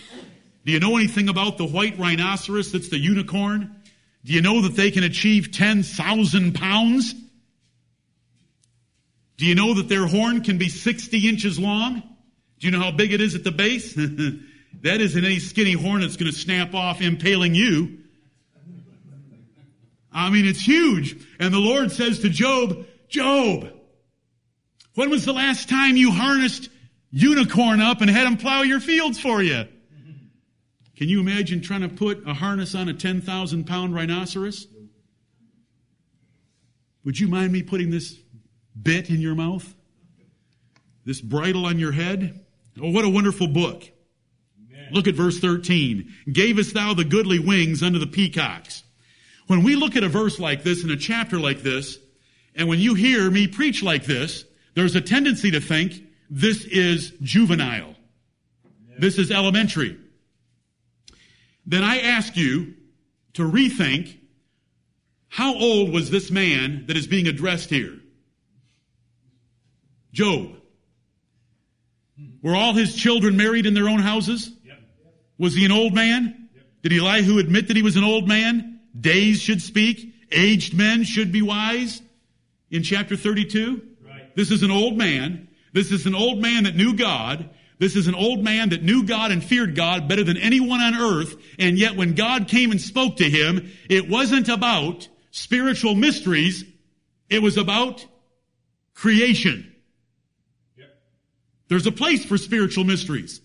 Do you know anything about the white rhinoceros that's the unicorn? Do you know that they can achieve 10,000 pounds? Do you know that their horn can be 60 inches long? Do you know how big it is at the base? *laughs* that isn't any skinny horn that's going to snap off impaling you. I mean, it's huge. And the Lord says to Job, Job, when was the last time you harnessed unicorn up and had him plow your fields for you? Can you imagine trying to put a harness on a 10,000 pound rhinoceros? Would you mind me putting this bit in your mouth? This bridle on your head? Oh, what a wonderful book. Look at verse 13. Gavest thou the goodly wings unto the peacocks? When we look at a verse like this in a chapter like this, and when you hear me preach like this, there's a tendency to think this is juvenile. This is elementary. Then I ask you to rethink how old was this man that is being addressed here? Job. Were all his children married in their own houses? Was he an old man? Did Elihu admit that he was an old man? Days should speak. Aged men should be wise. In chapter 32. Right. This is an old man. This is an old man that knew God. This is an old man that knew God and feared God better than anyone on earth. And yet when God came and spoke to him, it wasn't about spiritual mysteries. It was about creation. Yep. There's a place for spiritual mysteries.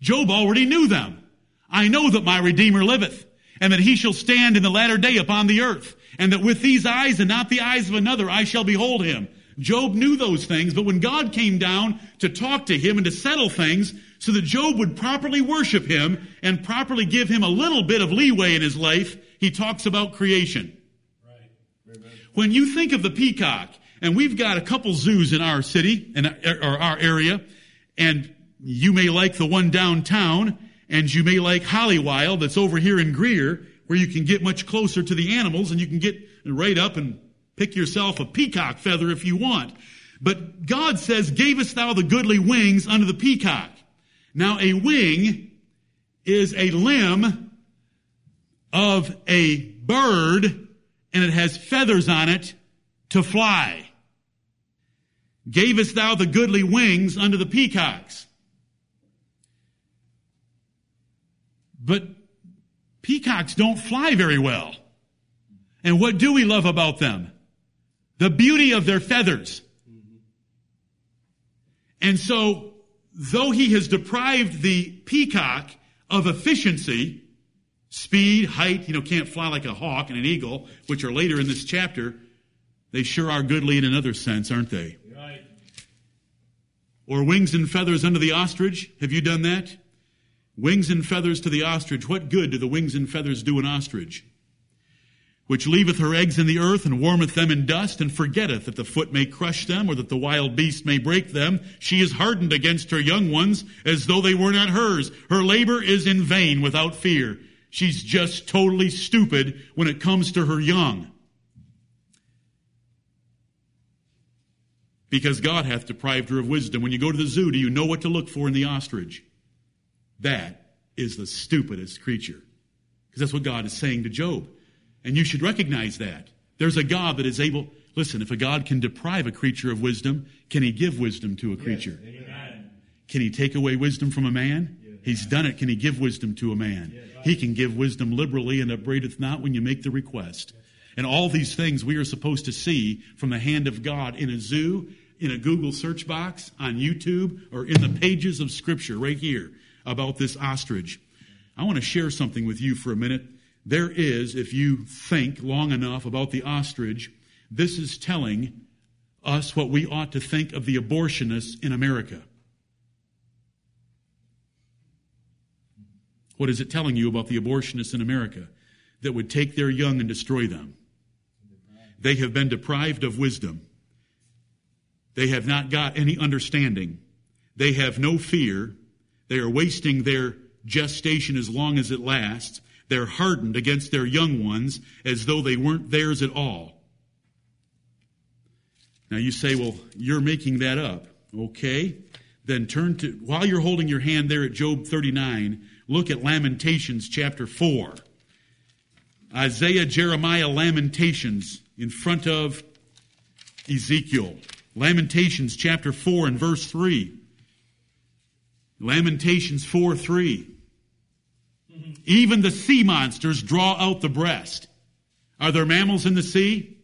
Job already knew them. I know that my Redeemer liveth and that he shall stand in the latter day upon the earth, and that with these eyes and not the eyes of another I shall behold him. Job knew those things, but when God came down to talk to him and to settle things so that Job would properly worship him and properly give him a little bit of leeway in his life, he talks about creation. Right. When you think of the peacock, and we've got a couple zoos in our city, in or our area, and you may like the one downtown, and you may like Hollywild that's over here in Greer, where you can get much closer to the animals and you can get right up and pick yourself a peacock feather if you want. But God says, gavest thou the goodly wings unto the peacock. Now a wing is a limb of a bird and it has feathers on it to fly. Gavest thou the goodly wings unto the peacocks? But peacocks don't fly very well. And what do we love about them? The beauty of their feathers. And so, though he has deprived the peacock of efficiency, speed, height, you know, can't fly like a hawk and an eagle, which are later in this chapter, they sure are goodly in another sense, aren't they? Right. Or wings and feathers under the ostrich. Have you done that? Wings and feathers to the ostrich. What good do the wings and feathers do an ostrich? Which leaveth her eggs in the earth and warmeth them in dust and forgetteth that the foot may crush them or that the wild beast may break them. She is hardened against her young ones as though they were not hers. Her labor is in vain without fear. She's just totally stupid when it comes to her young. Because God hath deprived her of wisdom. When you go to the zoo, do you know what to look for in the ostrich? That is the stupidest creature. Because that's what God is saying to Job. And you should recognize that. There's a God that is able, listen, if a God can deprive a creature of wisdom, can he give wisdom to a creature? Amen. Can he take away wisdom from a man? He's done it. Can he give wisdom to a man? He can give wisdom liberally and upbraideth not when you make the request. And all these things we are supposed to see from the hand of God in a zoo, in a Google search box, on YouTube, or in the pages of Scripture right here about this ostrich. I want to share something with you for a minute. There is, if you think long enough about the ostrich, this is telling us what we ought to think of the abortionists in America. What is it telling you about the abortionists in America that would take their young and destroy them? They have been deprived of wisdom. They have not got any understanding. They have no fear. They are wasting their gestation as long as it lasts. They're hardened against their young ones as though they weren't theirs at all. Now you say, well, you're making that up. Okay. Then turn to, while you're holding your hand there at Job 39, look at Lamentations chapter 4. Isaiah, Jeremiah, Lamentations in front of Ezekiel. Lamentations chapter 4 and verse 3. Lamentations 4 3. Even the sea monsters draw out the breast. Are there mammals in the sea?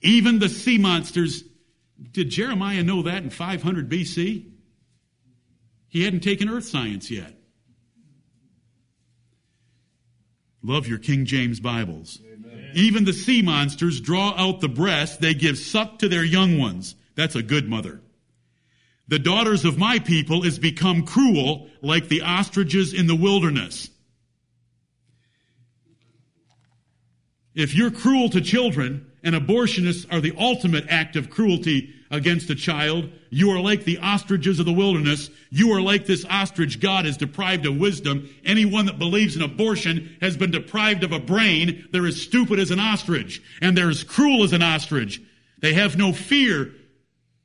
Even the sea monsters. Did Jeremiah know that in 500 BC? He hadn't taken earth science yet. Love your King James Bibles. Amen. Even the sea monsters draw out the breast. They give suck to their young ones. That's a good mother. The daughters of my people is become cruel like the ostriches in the wilderness. If you're cruel to children, and abortionists are the ultimate act of cruelty against a child, you are like the ostriches of the wilderness. You are like this ostrich God is deprived of wisdom. Anyone that believes in abortion has been deprived of a brain. They're as stupid as an ostrich, and they're as cruel as an ostrich. They have no fear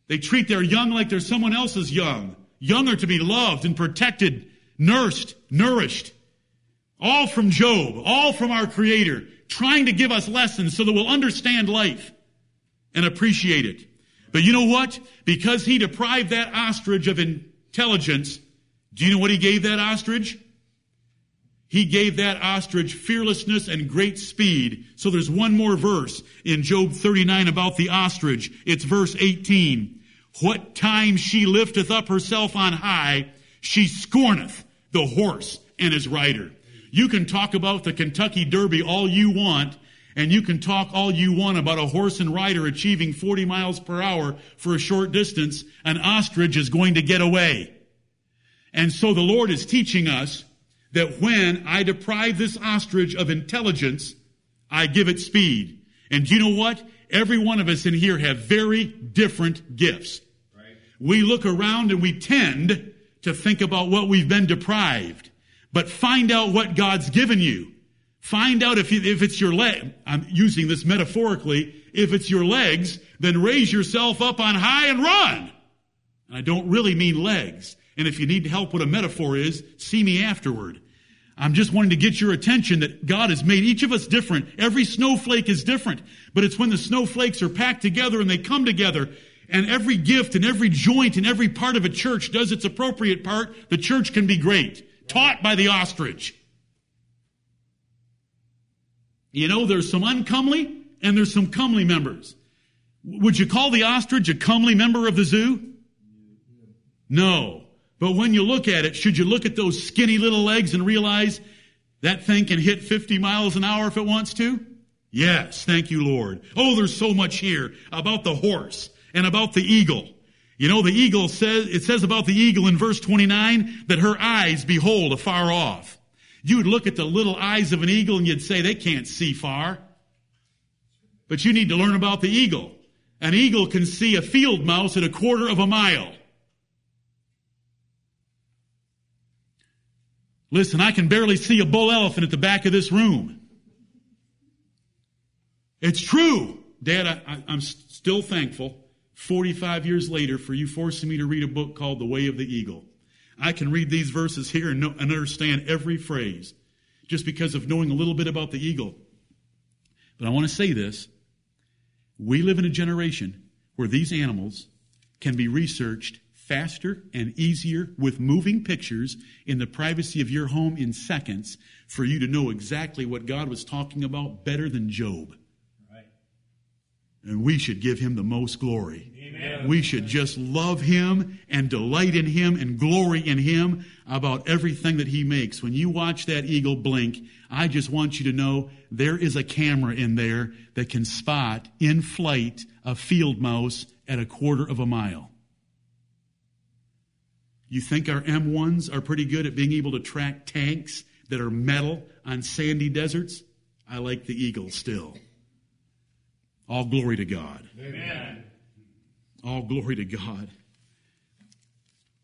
they treat their young like they're someone else's young. Young are to be loved and protected, nursed, nourished. All from Job, all from our Creator, trying to give us lessons so that we'll understand life and appreciate it. But you know what? Because he deprived that ostrich of intelligence, do you know what he gave that ostrich? He gave that ostrich fearlessness and great speed. So there's one more verse in Job 39 about the ostrich. It's verse 18. What time she lifteth up herself on high, she scorneth the horse and his rider. You can talk about the Kentucky Derby all you want, and you can talk all you want about a horse and rider achieving 40 miles per hour for a short distance. An ostrich is going to get away. And so the Lord is teaching us that when I deprive this ostrich of intelligence, I give it speed. And do you know what? Every one of us in here have very different gifts. We look around and we tend to think about what we've been deprived. But find out what God's given you. Find out if, you, if it's your leg. I'm using this metaphorically. If it's your legs, then raise yourself up on high and run. And I don't really mean legs. And if you need help what a metaphor is, see me afterward. I'm just wanting to get your attention that God has made each of us different. Every snowflake is different. But it's when the snowflakes are packed together and they come together and every gift and every joint and every part of a church does its appropriate part, the church can be great. Taught by the ostrich. You know, there's some uncomely and there's some comely members. Would you call the ostrich a comely member of the zoo? No. But when you look at it, should you look at those skinny little legs and realize that thing can hit 50 miles an hour if it wants to? Yes, thank you, Lord. Oh, there's so much here about the horse and about the eagle. You know, the eagle says, it says about the eagle in verse 29 that her eyes behold afar off. You would look at the little eyes of an eagle and you'd say they can't see far. But you need to learn about the eagle. An eagle can see a field mouse at a quarter of a mile. Listen, I can barely see a bull elephant at the back of this room. It's true. Dad, I, am still thankful 45 years later for you forcing me to read a book called The Way of the Eagle. I can read these verses here and, know, and understand every phrase just because of knowing a little bit about the eagle. But I want to say this. We live in a generation where these animals can be researched faster and easier with moving pictures in the privacy of your home in seconds for you to know exactly what God was talking about better than Job. And we should give him the most glory. Amen. We should just love him and delight in him and glory in him about everything that he makes. When you watch that eagle blink, I just want you to know there is a camera in there that can spot in flight a field mouse at a quarter of a mile. You think our M1s are pretty good at being able to track tanks that are metal on sandy deserts? I like the Eagle still. All glory to God. Amen. All glory to God.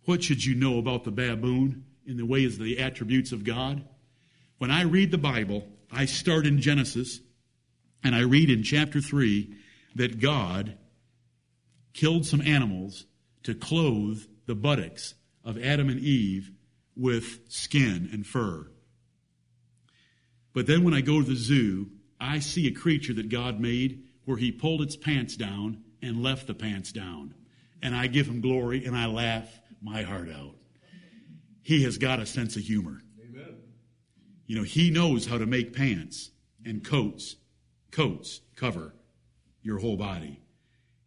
What should you know about the baboon in the ways of the attributes of God? When I read the Bible, I start in Genesis and I read in chapter 3 that God killed some animals to clothe the buttocks of Adam and Eve with skin and fur. But then when I go to the zoo, I see a creature that God made where he pulled its pants down and left the pants down. And I give him glory and I laugh my heart out. He has got a sense of humor. Amen. You know, he knows how to make pants and coats. Coats cover your whole body.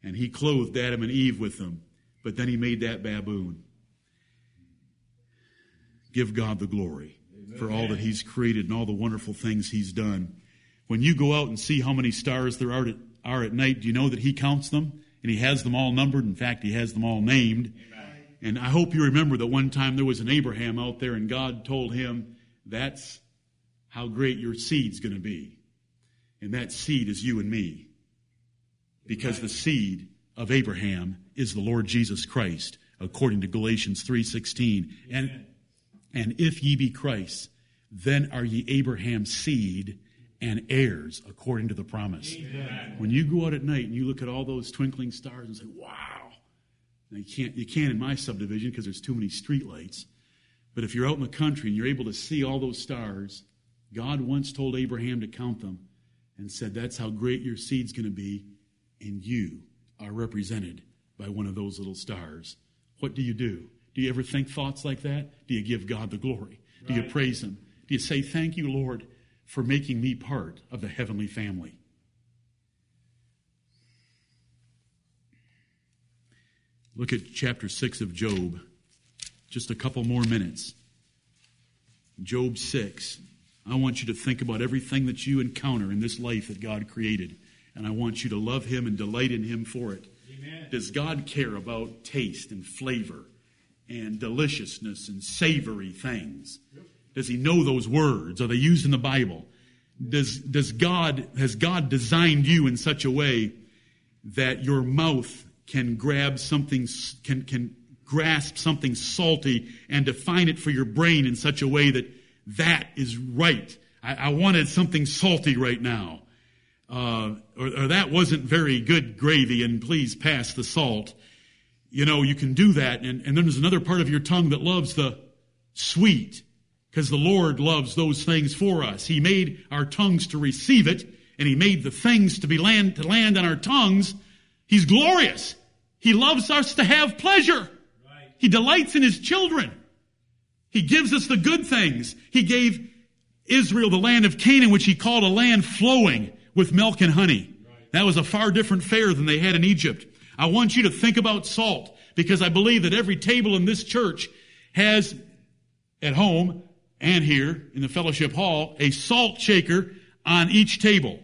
And he clothed Adam and Eve with them. But then he made that baboon. Give God the glory Amen. for all that He's created and all the wonderful things He's done. When you go out and see how many stars there are are at night, do you know that He counts them? And He has them all numbered. In fact, He has them all named. Amen. And I hope you remember that one time there was an Abraham out there and God told him, that's how great your seed's going to be. And that seed is you and me. Because the seed of Abraham is the Lord Jesus Christ, according to Galatians 3.16. And and if ye be Christ, then are ye Abraham's seed and heirs according to the promise. Amen. When you go out at night and you look at all those twinkling stars and say, wow, now you can't, you can't in my subdivision because there's too many streetlights. But if you're out in the country and you're able to see all those stars, God once told Abraham to count them and said, that's how great your seed's going to be, and you are represented by one of those little stars. What do you do? Do you ever think thoughts like that? Do you give God the glory? Do you praise Him? Do you say, Thank you, Lord, for making me part of the heavenly family? Look at chapter 6 of Job. Just a couple more minutes. Job 6. I want you to think about everything that you encounter in this life that God created. And I want you to love Him and delight in Him for it. Amen. Does God care about taste and flavor? and deliciousness and savory things? Does he know those words? Are they used in the Bible? Does, does God, has God designed you in such a way that your mouth can grab something, can, can grasp something salty and define it for your brain in such a way that that is right? I, I wanted something salty right now. Uh, or, or that wasn't very good gravy and please pass the salt you know, you can do that. And, and then there's another part of your tongue that loves the sweet because the Lord loves those things for us. He made our tongues to receive it and he made the things to be land, to land on our tongues. He's glorious. He loves us to have pleasure. Right. He delights in his children. He gives us the good things. He gave Israel the land of Canaan, which he called a land flowing with milk and honey. That was a far different fare than they had in Egypt. I want you to think about salt because I believe that every table in this church has at home and here in the fellowship hall a salt shaker on each table.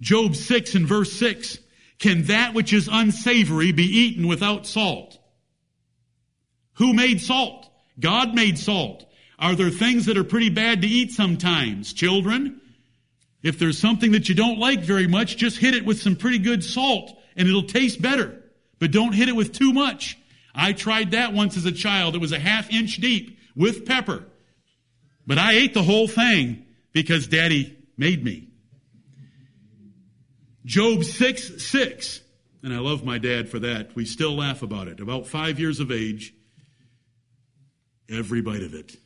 Job 6 and verse 6. Can that which is unsavory be eaten without salt? Who made salt? God made salt. Are there things that are pretty bad to eat sometimes? Children? If there's something that you don't like very much, just hit it with some pretty good salt and it'll taste better. But don't hit it with too much. I tried that once as a child. It was a half inch deep with pepper. But I ate the whole thing because daddy made me. Job 6, 6. And I love my dad for that. We still laugh about it. About five years of age, every bite of it.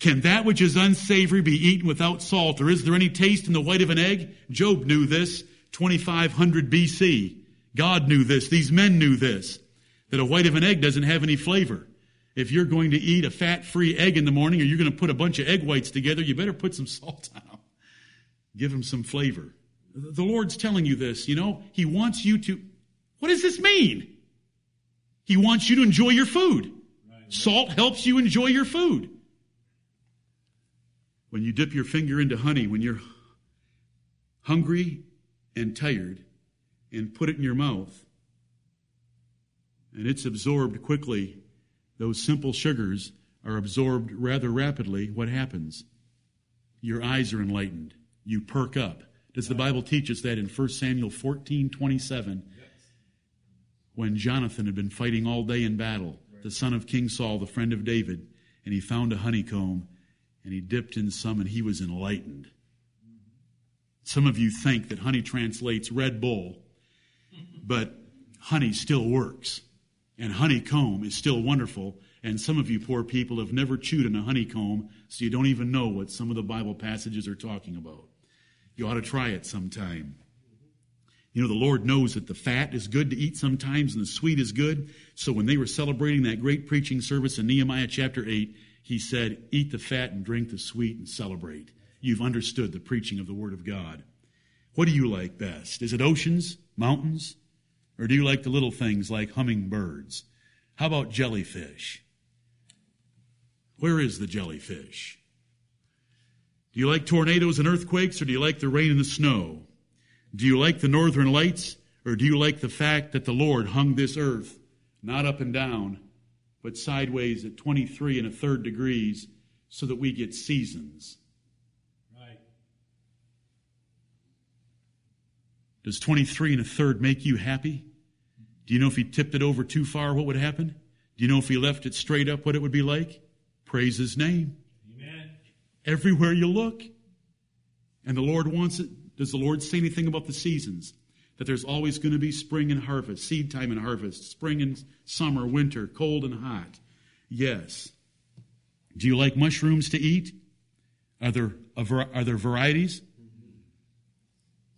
Can that which is unsavory be eaten without salt, or is there any taste in the white of an egg? Job knew this, 2500 BC. God knew this. These men knew this, that a white of an egg doesn't have any flavor. If you're going to eat a fat-free egg in the morning, or you're going to put a bunch of egg whites together, you better put some salt on them. Give them some flavor. The Lord's telling you this, you know, He wants you to, what does this mean? He wants you to enjoy your food. Salt helps you enjoy your food. When you dip your finger into honey, when you're hungry and tired, and put it in your mouth, and it's absorbed quickly, those simple sugars are absorbed rather rapidly. What happens? Your eyes are enlightened. You perk up. Does the Bible teach us that in 1 Samuel 14 27? When Jonathan had been fighting all day in battle, the son of King Saul, the friend of David, and he found a honeycomb and he dipped in some and he was enlightened. Some of you think that honey translates Red Bull, but honey still works. And honeycomb is still wonderful. And some of you poor people have never chewed in a honeycomb, so you don't even know what some of the Bible passages are talking about. You ought to try it sometime. You know, the Lord knows that the fat is good to eat sometimes and the sweet is good. So when they were celebrating that great preaching service in Nehemiah chapter 8, he said, Eat the fat and drink the sweet and celebrate. You've understood the preaching of the Word of God. What do you like best? Is it oceans, mountains, or do you like the little things like hummingbirds? How about jellyfish? Where is the jellyfish? Do you like tornadoes and earthquakes, or do you like the rain and the snow? Do you like the northern lights, or do you like the fact that the Lord hung this earth not up and down, but sideways at 23 and a third degrees so that we get seasons? Does 23 and a third make you happy? Do you know if he tipped it over too far, what would happen? Do you know if he left it straight up, what it would be like? Praise his name. Amen. Everywhere you look. And the Lord wants it. Does the Lord say anything about the seasons? That there's always going to be spring and harvest, seed time and harvest, spring and summer, winter, cold and hot. Yes. Do you like mushrooms to eat? Are there, are there varieties?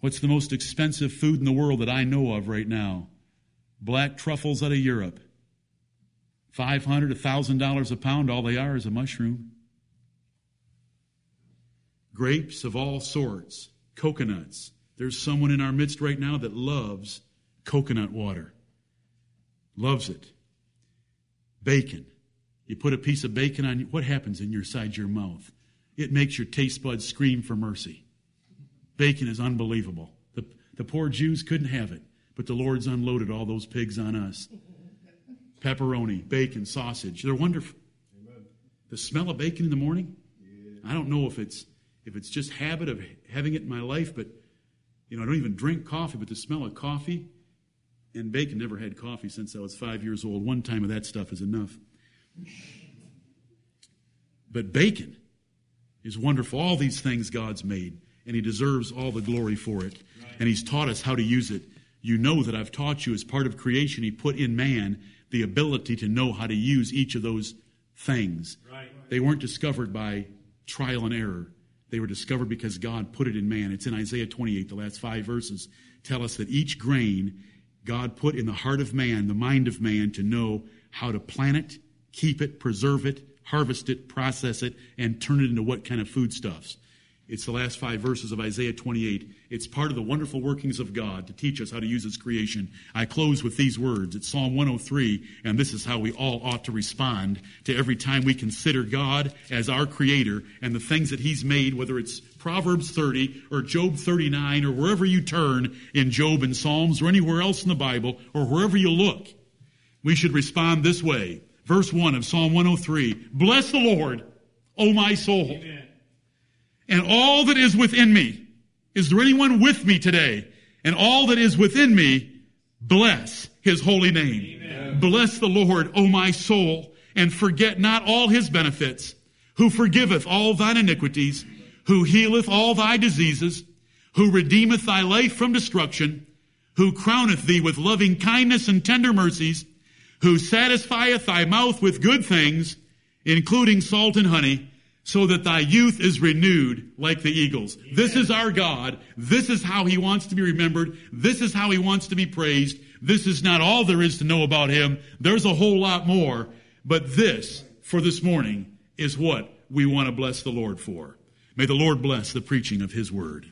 What's the most expensive food in the world that I know of right now? Black truffles out of Europe. $500, $1,000 a pound, all they are is a mushroom. Grapes of all sorts, coconuts. There's someone in our midst right now that loves coconut water. Loves it. Bacon. You put a piece of bacon on, what happens in your side your mouth? It makes your taste buds scream for mercy. Bacon is unbelievable. The, the poor Jews couldn't have it, but the Lord's unloaded all those pigs on us. Pepperoni, bacon, sausage. They're wonderful. The smell of bacon in the morning, I don't know if it's if it's just habit of having it in my life, but you know, I don't even drink coffee, but the smell of coffee and bacon never had coffee since I was five years old. One time of that stuff is enough. But bacon is wonderful. All these things God's made, and He deserves all the glory for it. And He's taught us how to use it. you know that I've taught you as part of creation, He put in man the ability to know how to use each of those things. Right. They weren't discovered by trial and error. They were discovered because God put it in man. It's in Isaiah 28, the last five verses tell us that each grain God put in the heart of man, the mind of man, to know how to plant it, keep it, preserve it, harvest it, process it, and turn it into what kind of foodstuffs. It's the last five verses of Isaiah 28. It's part of the wonderful workings of God to teach us how to use His creation. I close with these words. It's Psalm 103, and this is how we all ought to respond to every time we consider God as our Creator and the things that He's made, whether it's Proverbs 30 or Job 39 or wherever you turn in Job and Psalms or anywhere else in the Bible or wherever you look. We should respond this way. Verse 1 of Psalm 103 Bless the Lord, O my soul. Amen. And all that is within me. Is there anyone with me today? And all that is within me, bless his holy name. Bless the Lord, O my soul, and forget not all his benefits, who forgiveth all thine iniquities, who healeth all thy diseases, who redeemeth thy life from destruction, who crowneth thee with loving kindness and tender mercies, who satisfieth thy mouth with good things, including salt and honey, so that thy youth is renewed like the eagles. This is our God. This is how he wants to be remembered. This is how he wants to be praised. This is not all there is to know about him. There's a whole lot more. But this, for this morning, is what we want to bless the Lord for. May the Lord bless the preaching of his word.